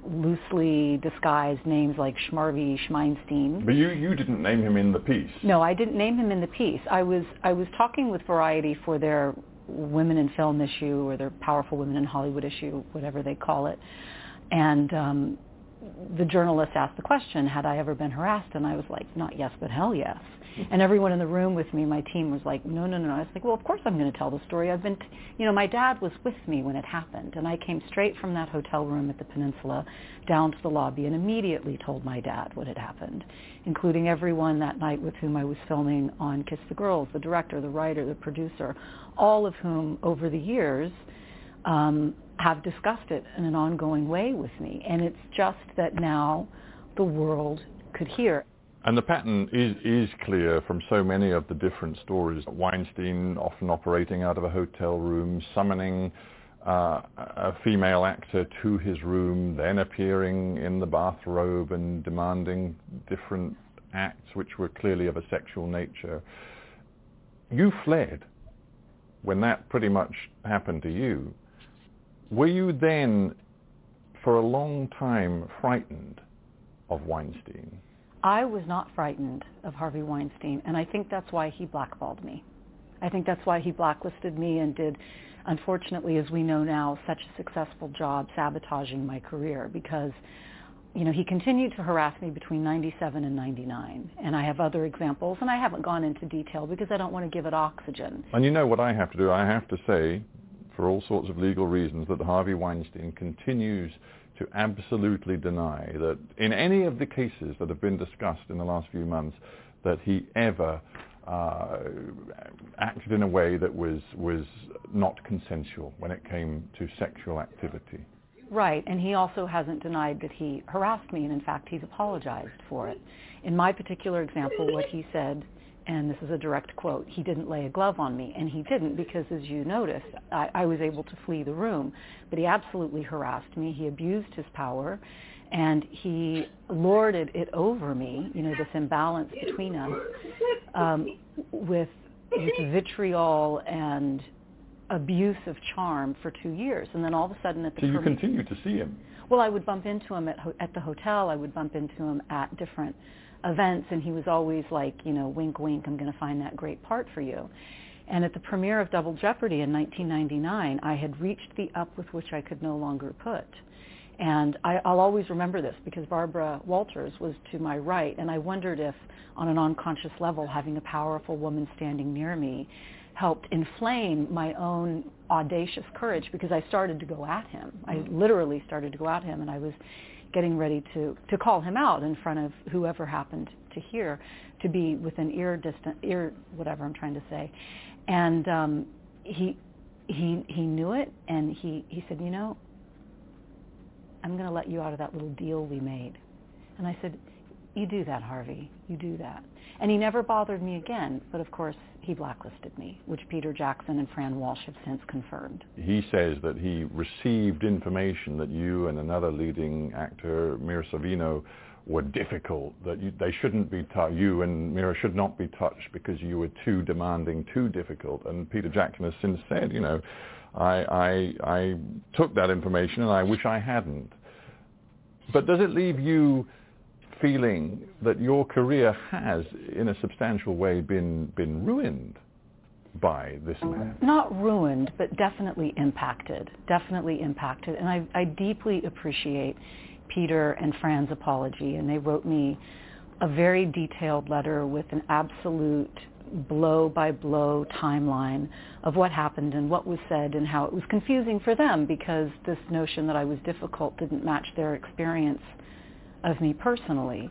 loosely disguised names like Schmarvey, Schmeinstein. But you, you didn't name him in the piece. No, I didn't name him in the piece. I was I was talking with Variety for their women in film issue or their powerful women in Hollywood issue, whatever they call it. And um, the journalist asked the question, had I ever been harassed? And I was like, not yes, but hell yes. And everyone in the room with me, my team was like, no, no, no. I was like, well, of course I'm going to tell the story. I've been, t-. you know, my dad was with me when it happened. And I came straight from that hotel room at the peninsula down to the lobby and immediately told my dad what had happened, including everyone that night with whom I was filming on Kiss the Girls, the director, the writer, the producer, all of whom over the years um, have discussed it in an ongoing way with me. And it's just that now the world could hear. And the pattern is, is clear from so many of the different stories. Weinstein often operating out of a hotel room, summoning uh, a female actor to his room, then appearing in the bathrobe and demanding different acts which were clearly of a sexual nature. You fled when that pretty much happened to you. Were you then, for a long time, frightened of Weinstein? I was not frightened of Harvey Weinstein, and I think that's why he blackballed me. I think that's why he blacklisted me and did, unfortunately, as we know now, such a successful job sabotaging my career because, you know, he continued to harass me between 97 and 99. And I have other examples, and I haven't gone into detail because I don't want to give it oxygen. And you know what I have to do? I have to say, for all sorts of legal reasons, that Harvey Weinstein continues to absolutely deny that in any of the cases that have been discussed in the last few months that he ever uh, acted in a way that was was not consensual when it came to sexual activity. Right, and he also hasn't denied that he harassed me, and in fact, he's apologized for it. In my particular example, what he said and this is a direct quote, he didn't lay a glove on me. And he didn't because, as you noticed, I, I was able to flee the room. But he absolutely harassed me. He abused his power. And he lorded it over me, you know, this imbalance between us, um, with, with vitriol and abuse of charm for two years. And then all of a sudden at the... So you continue to see him? Well, I would bump into him at, ho- at the hotel. I would bump into him at different events and he was always like, you know, wink, wink, I'm going to find that great part for you. And at the premiere of Double Jeopardy in 1999, I had reached the up with which I could no longer put. And I, I'll always remember this because Barbara Walters was to my right, and I wondered if, on an unconscious level, having a powerful woman standing near me helped inflame my own audacious courage because I started to go at him. I mm-hmm. literally started to go at him, and I was getting ready to, to call him out in front of whoever happened to hear, to be within ear distance, ear, whatever I'm trying to say. And um, he, he, he knew it, and he, he said, you know, I'm going to let you out of that little deal we made. And I said, you do that, Harvey. You do that. And he never bothered me again, but of course he blacklisted me, which Peter Jackson and Fran Walsh have since confirmed. He says that he received information that you and another leading actor, Mira Sorvino, were difficult, that you, they shouldn't be you and Mira should not be touched because you were too demanding, too difficult. And Peter Jackson has since said, you know, I, I, I took that information and I wish I hadn't. But does it leave you feeling that your career has, in a substantial way, been been ruined by this man? Not ruined, but definitely impacted. Definitely impacted. And I, I deeply appreciate Peter and Fran's apology. And they wrote me a very detailed letter with an absolute blow-by-blow timeline of what happened and what was said and how it was confusing for them because this notion that I was difficult didn't match their experience of me personally.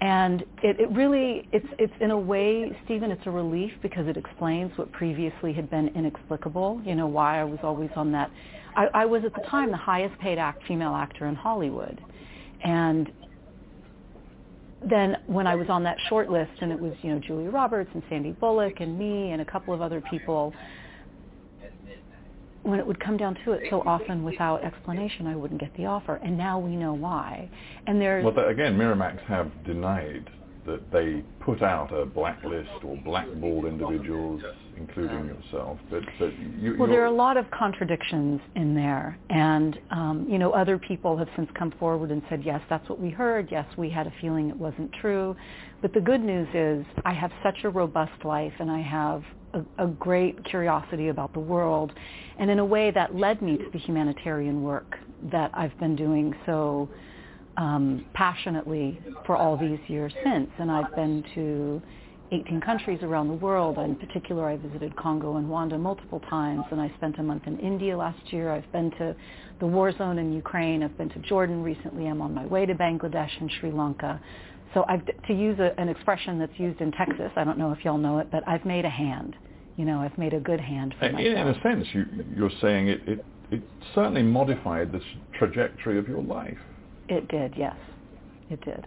And it, it really, it's, it's in a way, Stephen, it's a relief because it explains what previously had been inexplicable, you know, why I was always on that. I, I was at the time the highest paid act, female actor in Hollywood. And then when I was on that short list and it was, you know, Julia Roberts and Sandy Bullock and me and a couple of other people, when it would come down to it, so often without explanation, I wouldn't get the offer. And now we know why. And there's Well, again, Miramax have denied that they put out a blacklist or blackballed individuals, including yourself. But, but you, well, there are a lot of contradictions in there, and um, you know, other people have since come forward and said, yes, that's what we heard. Yes, we had a feeling it wasn't true. But the good news is, I have such a robust life, and I have a, a great curiosity about the world, and in a way that led me to the humanitarian work that I've been doing so um, passionately for all these years since. And I've been to 18 countries around the world. In particular, I visited Congo and Rwanda multiple times, and I spent a month in India last year. I've been to the war zone in Ukraine. I've been to Jordan recently. I'm on my way to Bangladesh and Sri Lanka. So I've, to use a, an expression that's used in Texas, I don't know if y'all know it, but I've made a hand. You know, I've made a good hand for In, myself. in a sense, you, you're saying it, it, it certainly modified the trajectory of your life. It did, yes. It did.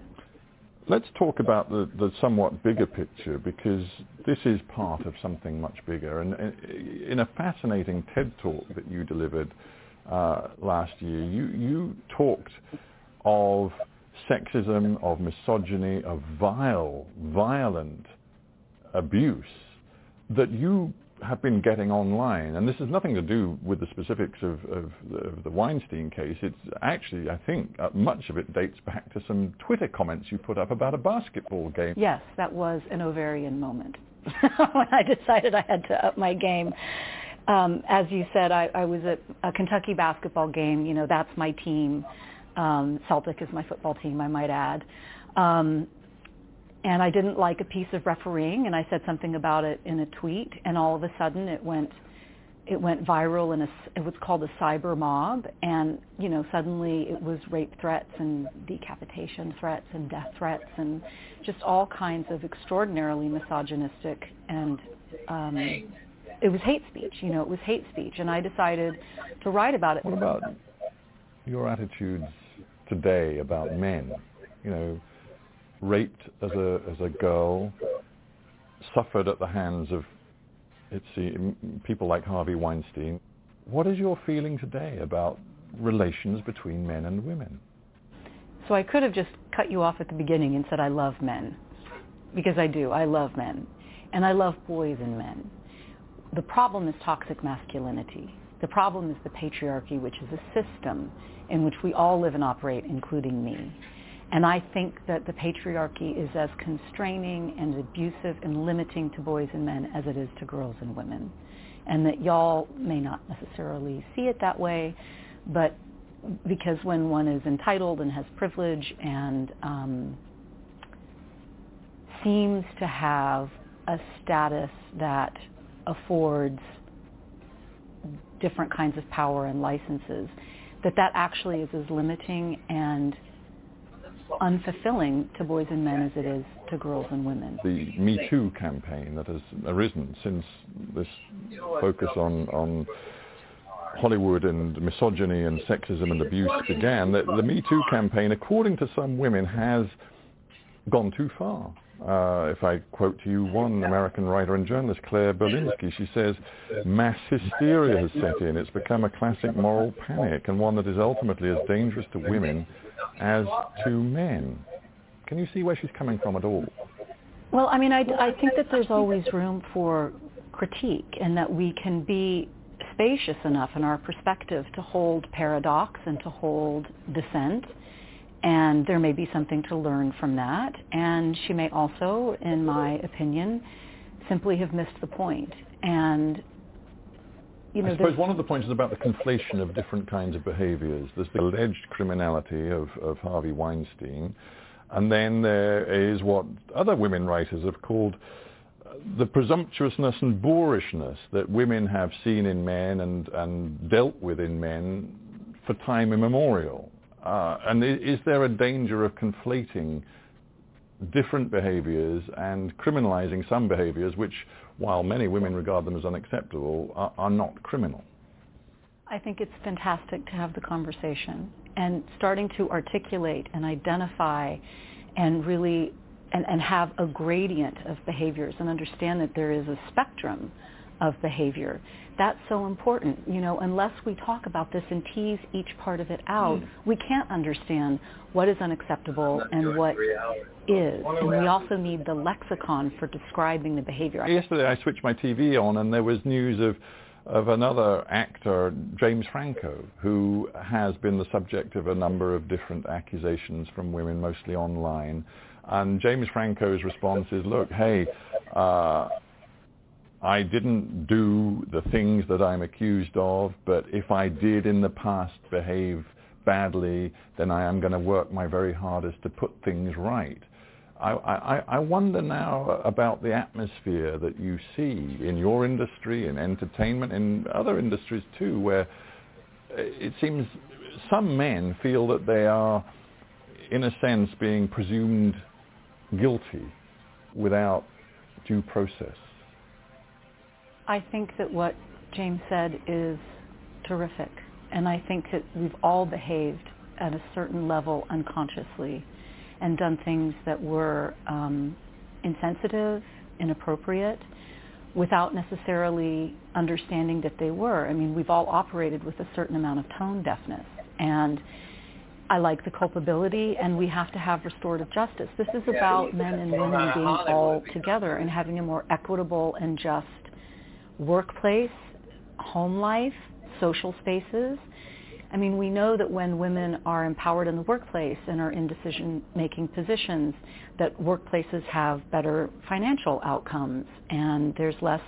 Let's talk about the, the somewhat bigger picture because this is part of something much bigger. And uh, in a fascinating TED talk that you delivered uh, last year, you, you talked of sexism, of misogyny, of vile, violent abuse that you have been getting online, and this has nothing to do with the specifics of, of, the, of the Weinstein case. It's actually, I think, uh, much of it dates back to some Twitter comments you put up about a basketball game. Yes, that was an ovarian moment when I decided I had to up my game. Um, as you said, I, I was at a Kentucky basketball game. You know, that's my team. Um, Celtic is my football team, I might add. Um, and I didn't like a piece of refereeing, and I said something about it in a tweet, and all of a sudden it went it went viral in a it was called a cyber mob and you know suddenly it was rape threats and decapitation threats and death threats and just all kinds of extraordinarily misogynistic and um it was hate speech you know it was hate speech and i decided to write about it What about your attitudes today about men? You know, raped as a as a girl, suffered at the hands of it's uh, people like Harvey Weinstein. What is your feeling today about relations between men and women? So I could have just cut you off at the beginning and said I love men, because I do. I love men, and I love boys and men. The problem is toxic masculinity. The problem is the patriarchy, which is a system in which we all live and operate, including me. And I think that the patriarchy is as constraining and abusive and limiting to boys and men as it is to girls and women. And that y'all may not necessarily see it that way, but because when one is entitled and has privilege and um, seems to have a status that affords different kinds of power and licenses, that that actually is as limiting and unfulfilling to boys and men as it is to girls and women. The Me Too campaign that has arisen since this focus on, on Hollywood and misogyny and sexism and abuse began, the, the Me Too campaign, according to some women, has gone too far. Uh, if I quote to you one American writer and journalist, Claire Berlinski, she says, mass hysteria has set in. It's become a classic moral panic and one that is ultimately as dangerous to women as to men. Can you see where she's coming from at all? Well, I mean, I, I think that there's always room for critique and that we can be spacious enough in our perspective to hold paradox and to hold dissent. And there may be something to learn from that. And she may also, in my opinion, simply have missed the point. And you know, I suppose one of the points is about the conflation of different kinds of behaviors. There's the alleged criminality of, of Harvey Weinstein, and then there is what other women writers have called the presumptuousness and boorishness that women have seen in men and, and dealt with in men for time immemorial. Uh, and is there a danger of conflating different behaviors and criminalizing some behaviors which, while many women regard them as unacceptable, are, are not criminal? I think it's fantastic to have the conversation and starting to articulate and identify and really and, and have a gradient of behaviors and understand that there is a spectrum of behavior. That's so important. You know, unless we talk about this and tease each part of it out, we can't understand what is unacceptable and what is. And we also need the lexicon for describing the behavior. Yesterday I switched my TV on and there was news of of another actor, James Franco, who has been the subject of a number of different accusations from women, mostly online. And James Franco's response is, look, hey, uh, I didn't do the things that I'm accused of, but if I did in the past behave badly, then I am going to work my very hardest to put things right. I, I, I wonder now about the atmosphere that you see in your industry, in entertainment, in other industries too, where uh, it seems some men feel that they are, in a sense, being presumed guilty without due process. I think that what James said is terrific. And I think that we've all behaved at a certain level unconsciously and done things that were um, insensitive, inappropriate, without necessarily understanding that they were. I mean, we've all operated with a certain amount of tone deafness. And I like the culpability, and we have to have restorative justice. This is about men and women being all together and having a more equitable and just workplace, home life, social spaces. I mean, we know that when women are empowered in the workplace and are in decision-making positions, that workplaces have better financial outcomes and there's less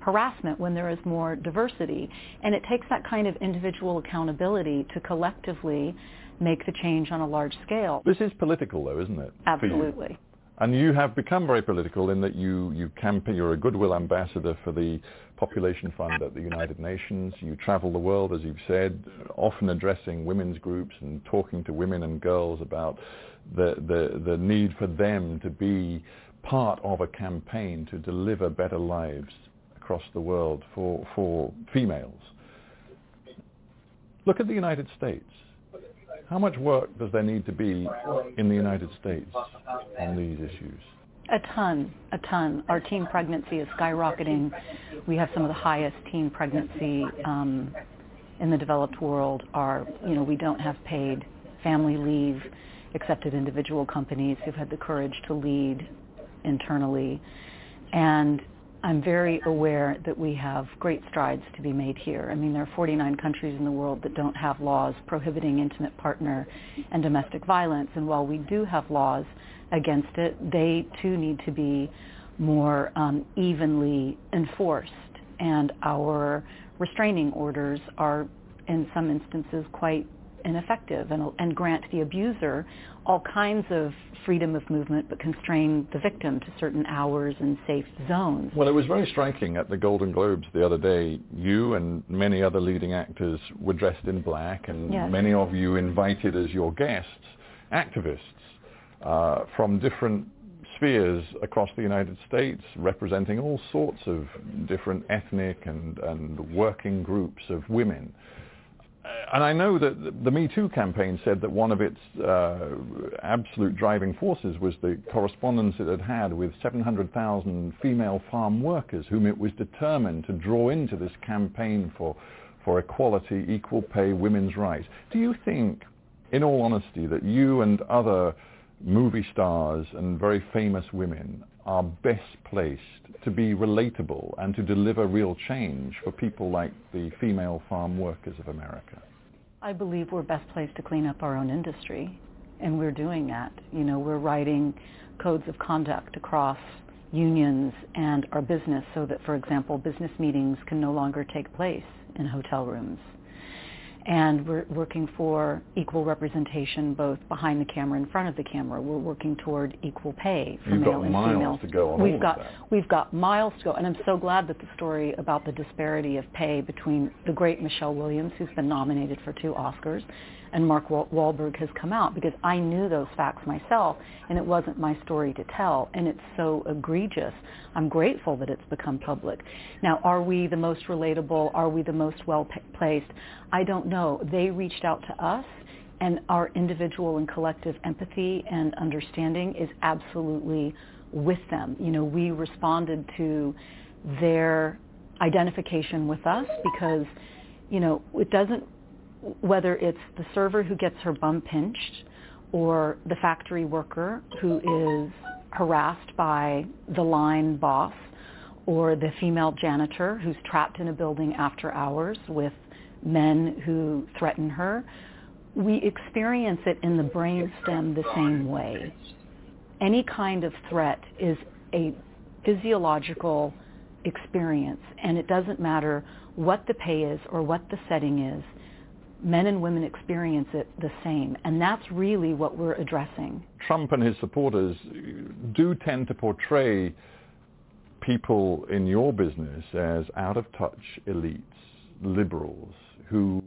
harassment when there is more diversity. And it takes that kind of individual accountability to collectively make the change on a large scale. This is political, though, isn't it? Absolutely. And you have become very political in that you, you campaign, you're a goodwill ambassador for the Population Fund at the United Nations. You travel the world, as you've said, often addressing women's groups and talking to women and girls about the, the, the need for them to be part of a campaign to deliver better lives across the world for, for females. Look at the United States. How much work does there need to be in the United States on these issues? A ton, a ton. Our teen pregnancy is skyrocketing. We have some of the highest teen pregnancy um, in the developed world. Our, you know, we don't have paid family leave except at individual companies who've had the courage to lead internally. And I'm very aware that we have great strides to be made here. I mean, there are 49 countries in the world that don't have laws prohibiting intimate partner and domestic violence. And while we do have laws against it, they too need to be more um, evenly enforced. And our restraining orders are, in some instances, quite ineffective and, and grant the abuser all kinds of freedom of movement but constrain the victim to certain hours and safe zones. Well, it was very striking at the Golden Globes the other day. You and many other leading actors were dressed in black and Yes. many of you invited as your guests activists uh, from different spheres across the United States representing all sorts of different ethnic and, and working groups of women. And I know that the- the Me Too campaign said that one of its uh, absolute driving forces was the correspondence it had had with 700,000 female farm workers whom it was determined to draw into this campaign for, for equality, equal pay, women's rights. Do you think, in all honesty, that you and other movie stars and very famous women are best placed to be relatable and to deliver real change for people like the female farm workers of America? I believe we're best placed to clean up our own industry, and we're doing that. You know, we're writing codes of conduct across unions and our business so that, for example, business meetings can no longer take place in hotel rooms. And we're working for equal representation both behind the camera and in front of the camera. We're working toward equal pay for You've male got and miles female. to go on we've got we've got miles to go, and I'm so glad that the story about the disparity of pay between the great Michelle Williams, who's been nominated for two Oscars, and Mark Wa- Wahlberg has come out because I knew those facts myself, and it wasn't my story to tell, and it's so egregious. I'm grateful that it's become public. Now, are we the most relatable? Are we the most well placed? I don't know. They reached out to us, and our individual and collective empathy and understanding is absolutely with them. You know, we responded to their identification with us because, you know, it doesn't, whether it's the server who gets her bum pinched or the factory worker who is harassed by the line boss or the female janitor who's trapped in a building after hours with men who threaten her, we experience it in the brainstem the same way. Any kind of threat is a physiological experience, and it doesn't matter what the pay is or what the setting is. Men and women experience it the same. And that's really what we're addressing. Trump and his supporters do tend to portray people in your business as out of touch elites, liberals, who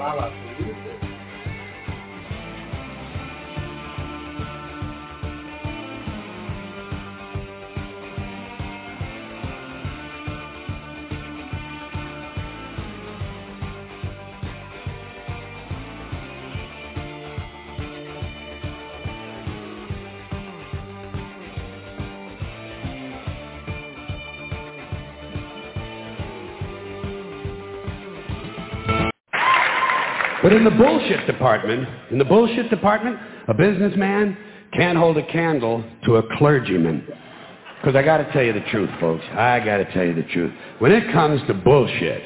fala bonita But in the bullshit department, in the bullshit department, a businessman can't hold a candle to a clergyman. Because I got to tell you the truth, folks. I got to tell you the truth. When it comes to bullshit,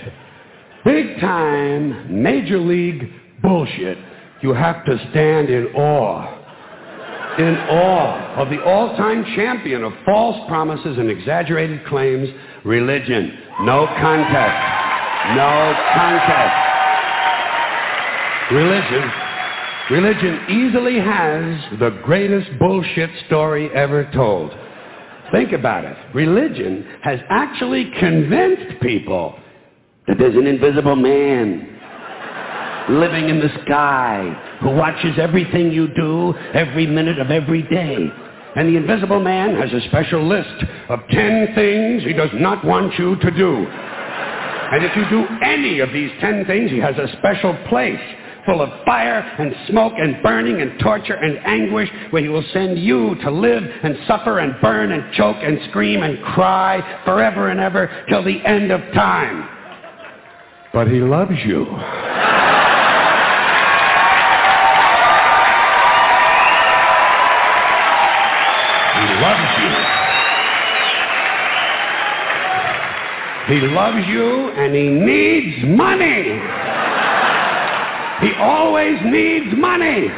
big time, major league bullshit, you have to stand in awe. In awe of the all-time champion of false promises and exaggerated claims, religion. No contest. No contest. Religion, religion easily has the greatest bullshit story ever told. Think about it. Religion has actually convinced people that there's an invisible man living in the sky who watches everything you do every minute of every day. And the invisible man has a special list of 10 things he does not want you to do. And if you do any of these 10 things, he has a special place full of fire and smoke and burning and torture and anguish where he will send you to live and suffer and burn and choke and scream and cry forever and ever till the end of time. But he loves you. He loves you. He loves you and he needs money. He always needs money.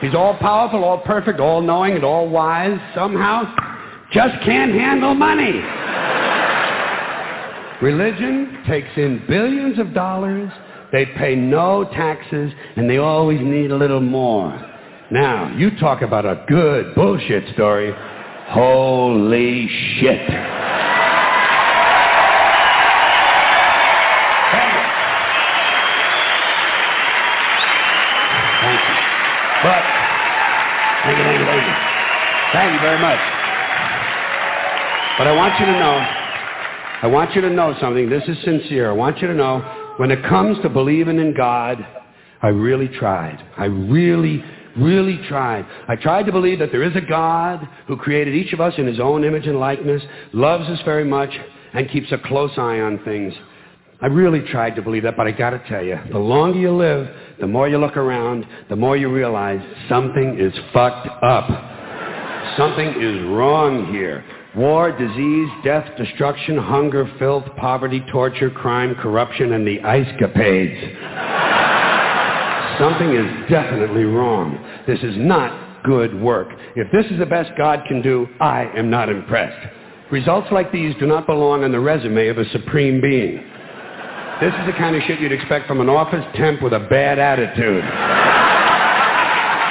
He's all powerful, all perfect, all knowing, and all wise. Somehow, just can't handle money. Religion takes in billions of dollars. They pay no taxes, and they always need a little more. Now, you talk about a good bullshit story. Holy shit. Thank you very much. But I want you to know, I want you to know something. This is sincere. I want you to know, when it comes to believing in God, I really tried. I really, really tried. I tried to believe that there is a God who created each of us in his own image and likeness, loves us very much, and keeps a close eye on things. I really tried to believe that, but I got to tell you, the longer you live, the more you look around, the more you realize something is fucked up. Something is wrong here. War, disease, death, destruction, hunger, filth, poverty, torture, crime, corruption, and the ice capades. Something is definitely wrong. This is not good work. If this is the best God can do, I am not impressed. Results like these do not belong on the resume of a supreme being. This is the kind of shit you'd expect from an office temp with a bad attitude.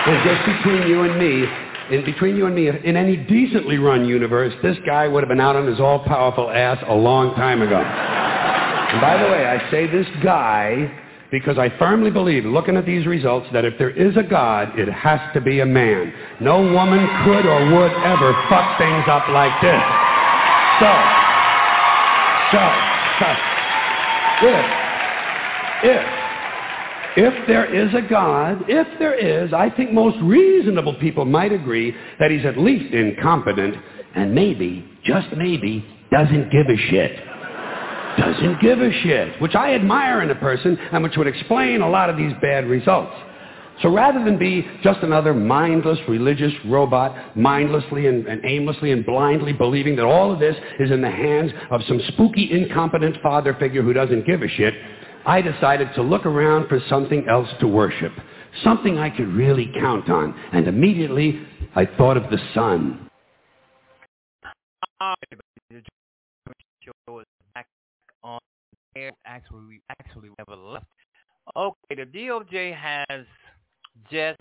And just between you and me, in between you and me, in any decently run universe, this guy would have been out on his all-powerful ass a long time ago. And by the way, I say this guy because I firmly believe, looking at these results, that if there is a God, it has to be a man. No woman could or would ever fuck things up like this. So, so, so, if, if, if there is a God, if there is, I think most reasonable people might agree that he's at least incompetent and maybe, just maybe, doesn't give a shit. Doesn't give a shit, which I admire in a person and which would explain a lot of these bad results. So rather than be just another mindless religious robot, mindlessly and, and, aimlessly and blindly believing that all of this is in the hands of some spooky, incompetent father figure who doesn't give a shit, I decided to look around for something else to worship, something I could really count on. And immediately I thought of the sun. Actually, we left. Okay, the DOJ has just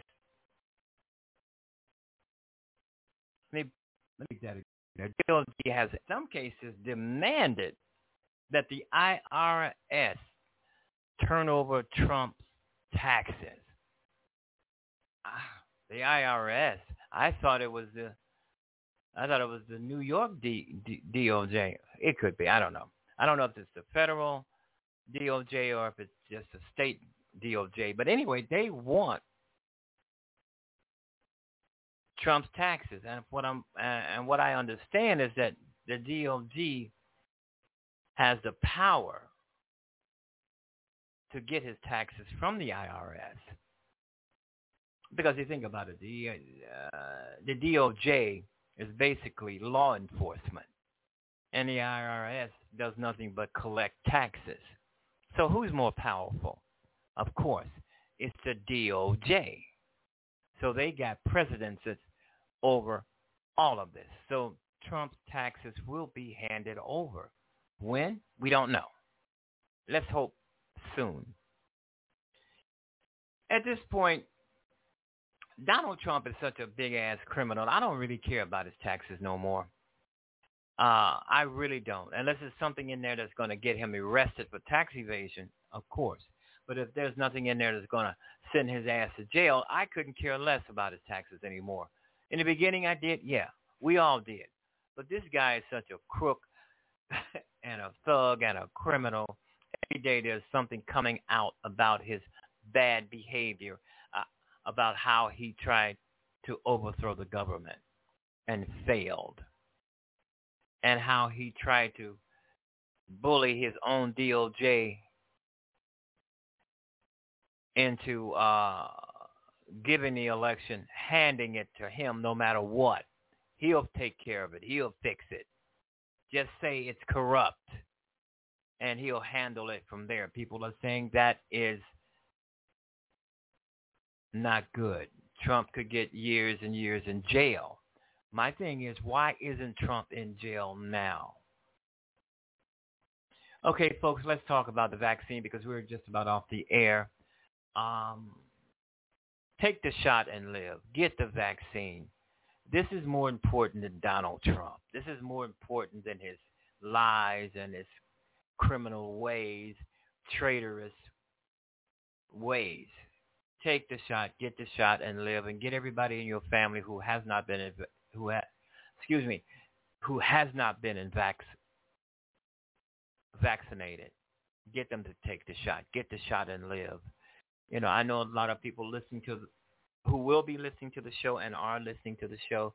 let me let me get that again. The DOJ has in some cases demanded that the IRS turn over Trump's taxes. Ah, the IRS. I thought it was the I thought it was the New York D, D, DOJ. It could be. I don't know. I don't know if it's the federal DOJ or if it's just a state DOJ. But anyway, they want Trump's taxes, and what I'm and what I understand is that the DOJ has the power to get his taxes from the IRS. Because you think about it, the uh, the DOJ is basically law enforcement, and the IRS does nothing but collect taxes. So who's more powerful? Of course, it's the DOJ. So they got precedences over all of this. So Trump's taxes will be handed over. When? We don't know. Let's hope soon. At this point, Donald Trump is such a big ass criminal. I don't really care about his taxes no more. Uh, I really don't. Unless there's something in there that's going to get him arrested for tax evasion, of course. But if there's nothing in there that's going to send his ass to jail, I couldn't care less about his taxes anymore. In the beginning, I did. Yeah, we all did. But this guy is such a crook and a thug and a criminal. Every day there's something coming out about his bad behavior, uh, about how he tried to overthrow the government and failed, and how he tried to bully his own DOJ into uh, giving the election, handing it to him no matter what. He'll take care of it. He'll fix it. Just say it's corrupt and he'll handle it from there. People are saying that is not good. Trump could get years and years in jail. My thing is, why isn't Trump in jail now? Okay, folks, let's talk about the vaccine because we're just about off the air. Um, take the shot and live. Get the vaccine. This is more important than Donald Trump. This is more important than his lies and his criminal ways, traitorous ways. Take the shot, get the shot, and live, and get everybody in your family who has not been who ha, excuse me, who has not been in vac, vaccinated. Get them to take the shot. Get the shot and live. You know, I know a lot of people listening to who will be listening to the show and are listening to the show.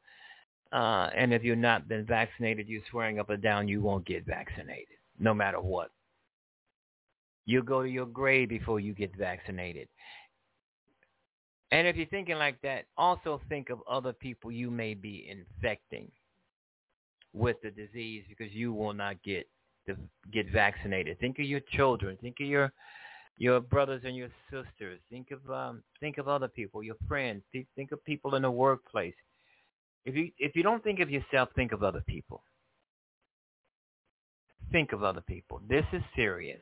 Uh, and if you're not been vaccinated, you're swearing up and down you won't get vaccinated, no matter what. You'll go to your grave before you get vaccinated. And if you're thinking like that, also think of other people you may be infecting with the disease because you will not get get vaccinated. Think of your children. Think of your your brothers and your sisters. Think of um, think of other people, your friends. Think, think of people in the workplace. If you if you don't think of yourself, think of other people. Think of other people. This is serious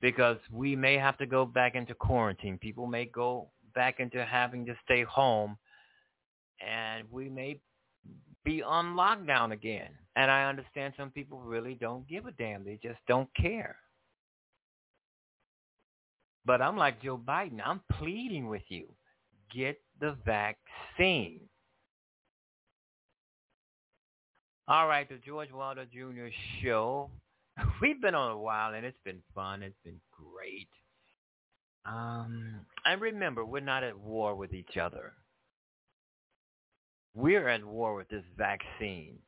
because we may have to go back into quarantine. People may go back into having to stay home, and we may be on lockdown again. And I understand some people really don't give a damn. They just don't care. But I'm like Joe Biden. I'm pleading with you. Get the vaccine. All right, the George Wilder Jr. show. We've been on a while and it's been fun. It's been great. Um, and remember, we're not at war with each other. We're at war with this vaccine.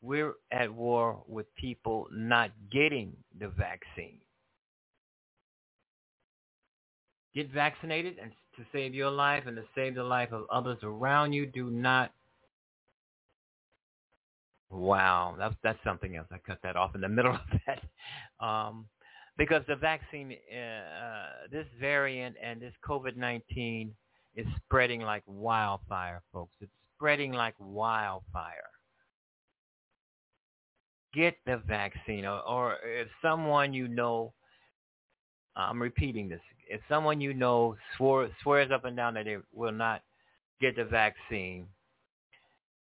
We're at war with people not getting the vaccine. Get vaccinated and to save your life and to save the life of others around you. Do not. Wow, that's that's something else. I cut that off in the middle of that, um, because the vaccine, uh, this variant and this COVID nineteen is spreading like wildfire, folks. It's spreading like wildfire. Get the vaccine, or, or if someone you know I'm repeating this. If someone you know swore, swears up and down that they will not get the vaccine,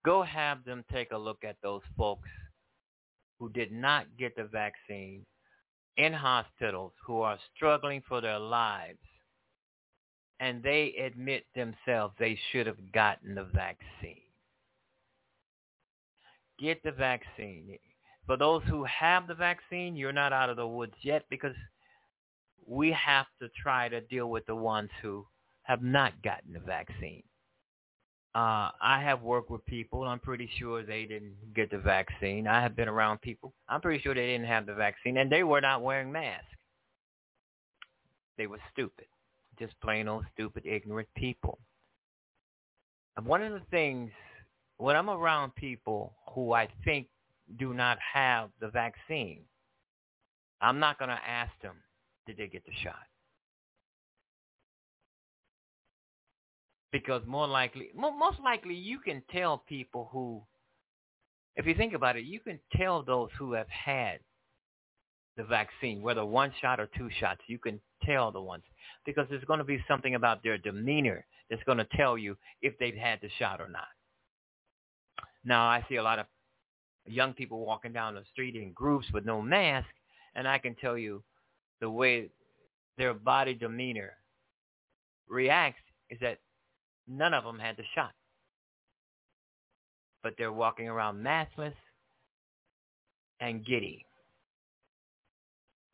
go have them take a look at those folks who did not get the vaccine in hospitals who are struggling for their lives and they admit themselves they should have gotten the vaccine. Get the vaccine. For those who have the vaccine, you're not out of the woods yet because we have to try to deal with the ones who have not gotten the vaccine. Uh, I have worked with people. I'm pretty sure they didn't get the vaccine. I have been around people. I'm pretty sure they didn't have the vaccine, and they were not wearing masks. They were stupid, just plain old stupid, ignorant people. And one of the things when I'm around people who I think do not have the vaccine, I'm not going to ask them, did they get the shot? Because more likely, most likely, you can tell people who, if you think about it, you can tell those who have had the vaccine, whether one shot or two shots, you can tell the ones because there's going to be something about their demeanor that's going to tell you if they've had the shot or not. Now, I see a lot of young people walking down the street in groups with no mask, and I can tell you the way their body demeanor reacts is that None of them had the shot. But they're walking around maskless and giddy,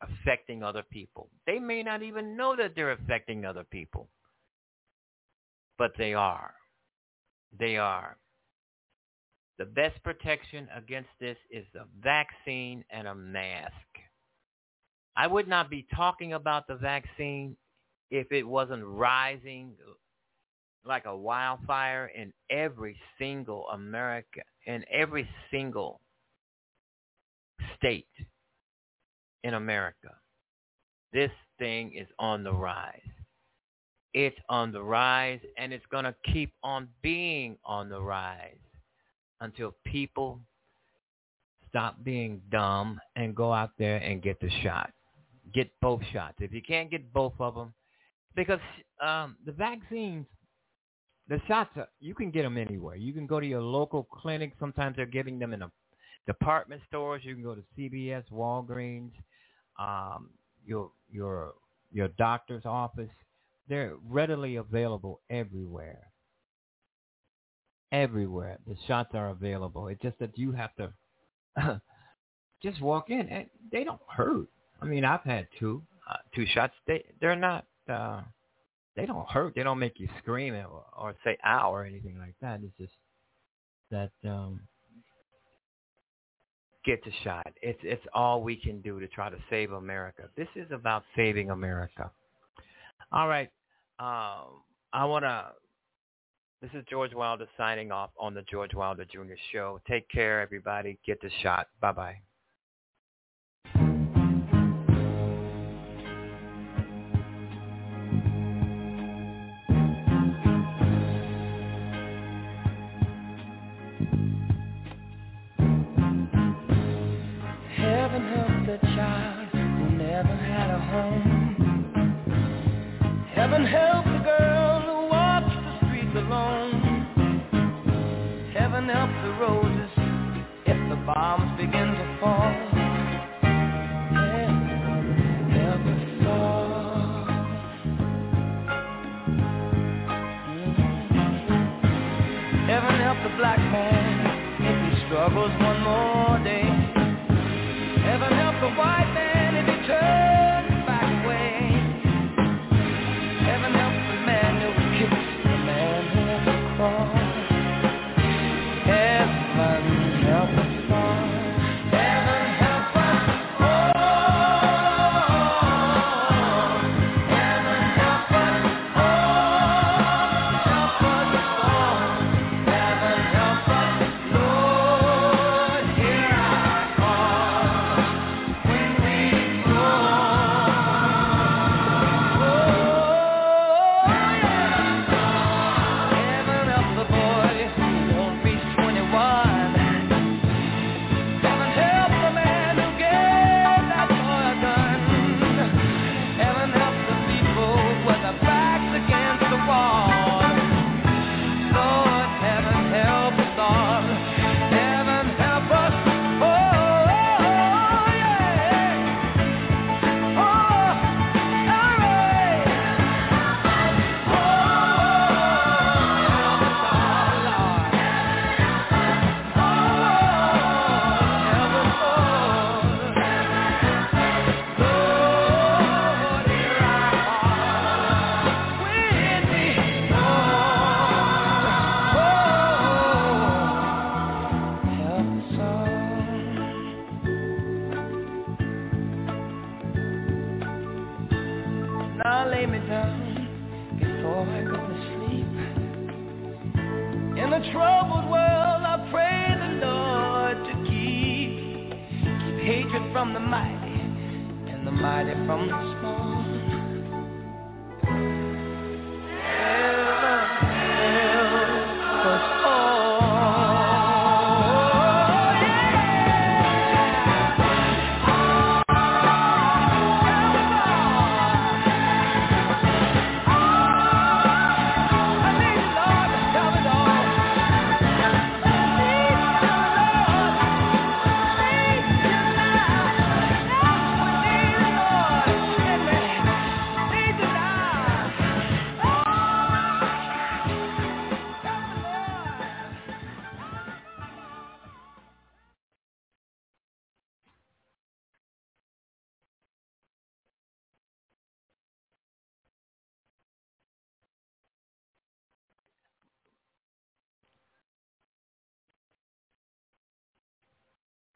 affecting other people. They may not even know that they're affecting other people, but they are. They are. The best protection against this is a vaccine and a mask. I would not be talking about the vaccine if it wasn't rising like a wildfire in every single America, in every single state in America. This thing is on the rise. It's on the rise and it's going to keep on being on the rise until people stop being dumb and go out there and get the shot. Get both shots. If you can't get both of them, because um, the vaccines the shots are, you can get them anywhere. You can go to your local clinic. Sometimes they're giving them in a department stores. You can go to CVS, Walgreens, um, your your your doctor's office. They're readily available everywhere. Everywhere, the shots are available. It's just that you have to just walk in, and they don't hurt. I mean, I've had two uh, two shots. They they're not. Uh, they don't hurt. They don't make you scream or, or say ow or anything like that. It's just that um, get the shot. It's it's all we can do to try to save America. This is about saving America. All right. Um, I want to. This is George Wilder signing off on the George Wilder Jr. Show. Take care, everybody. Get the shot. Bye bye.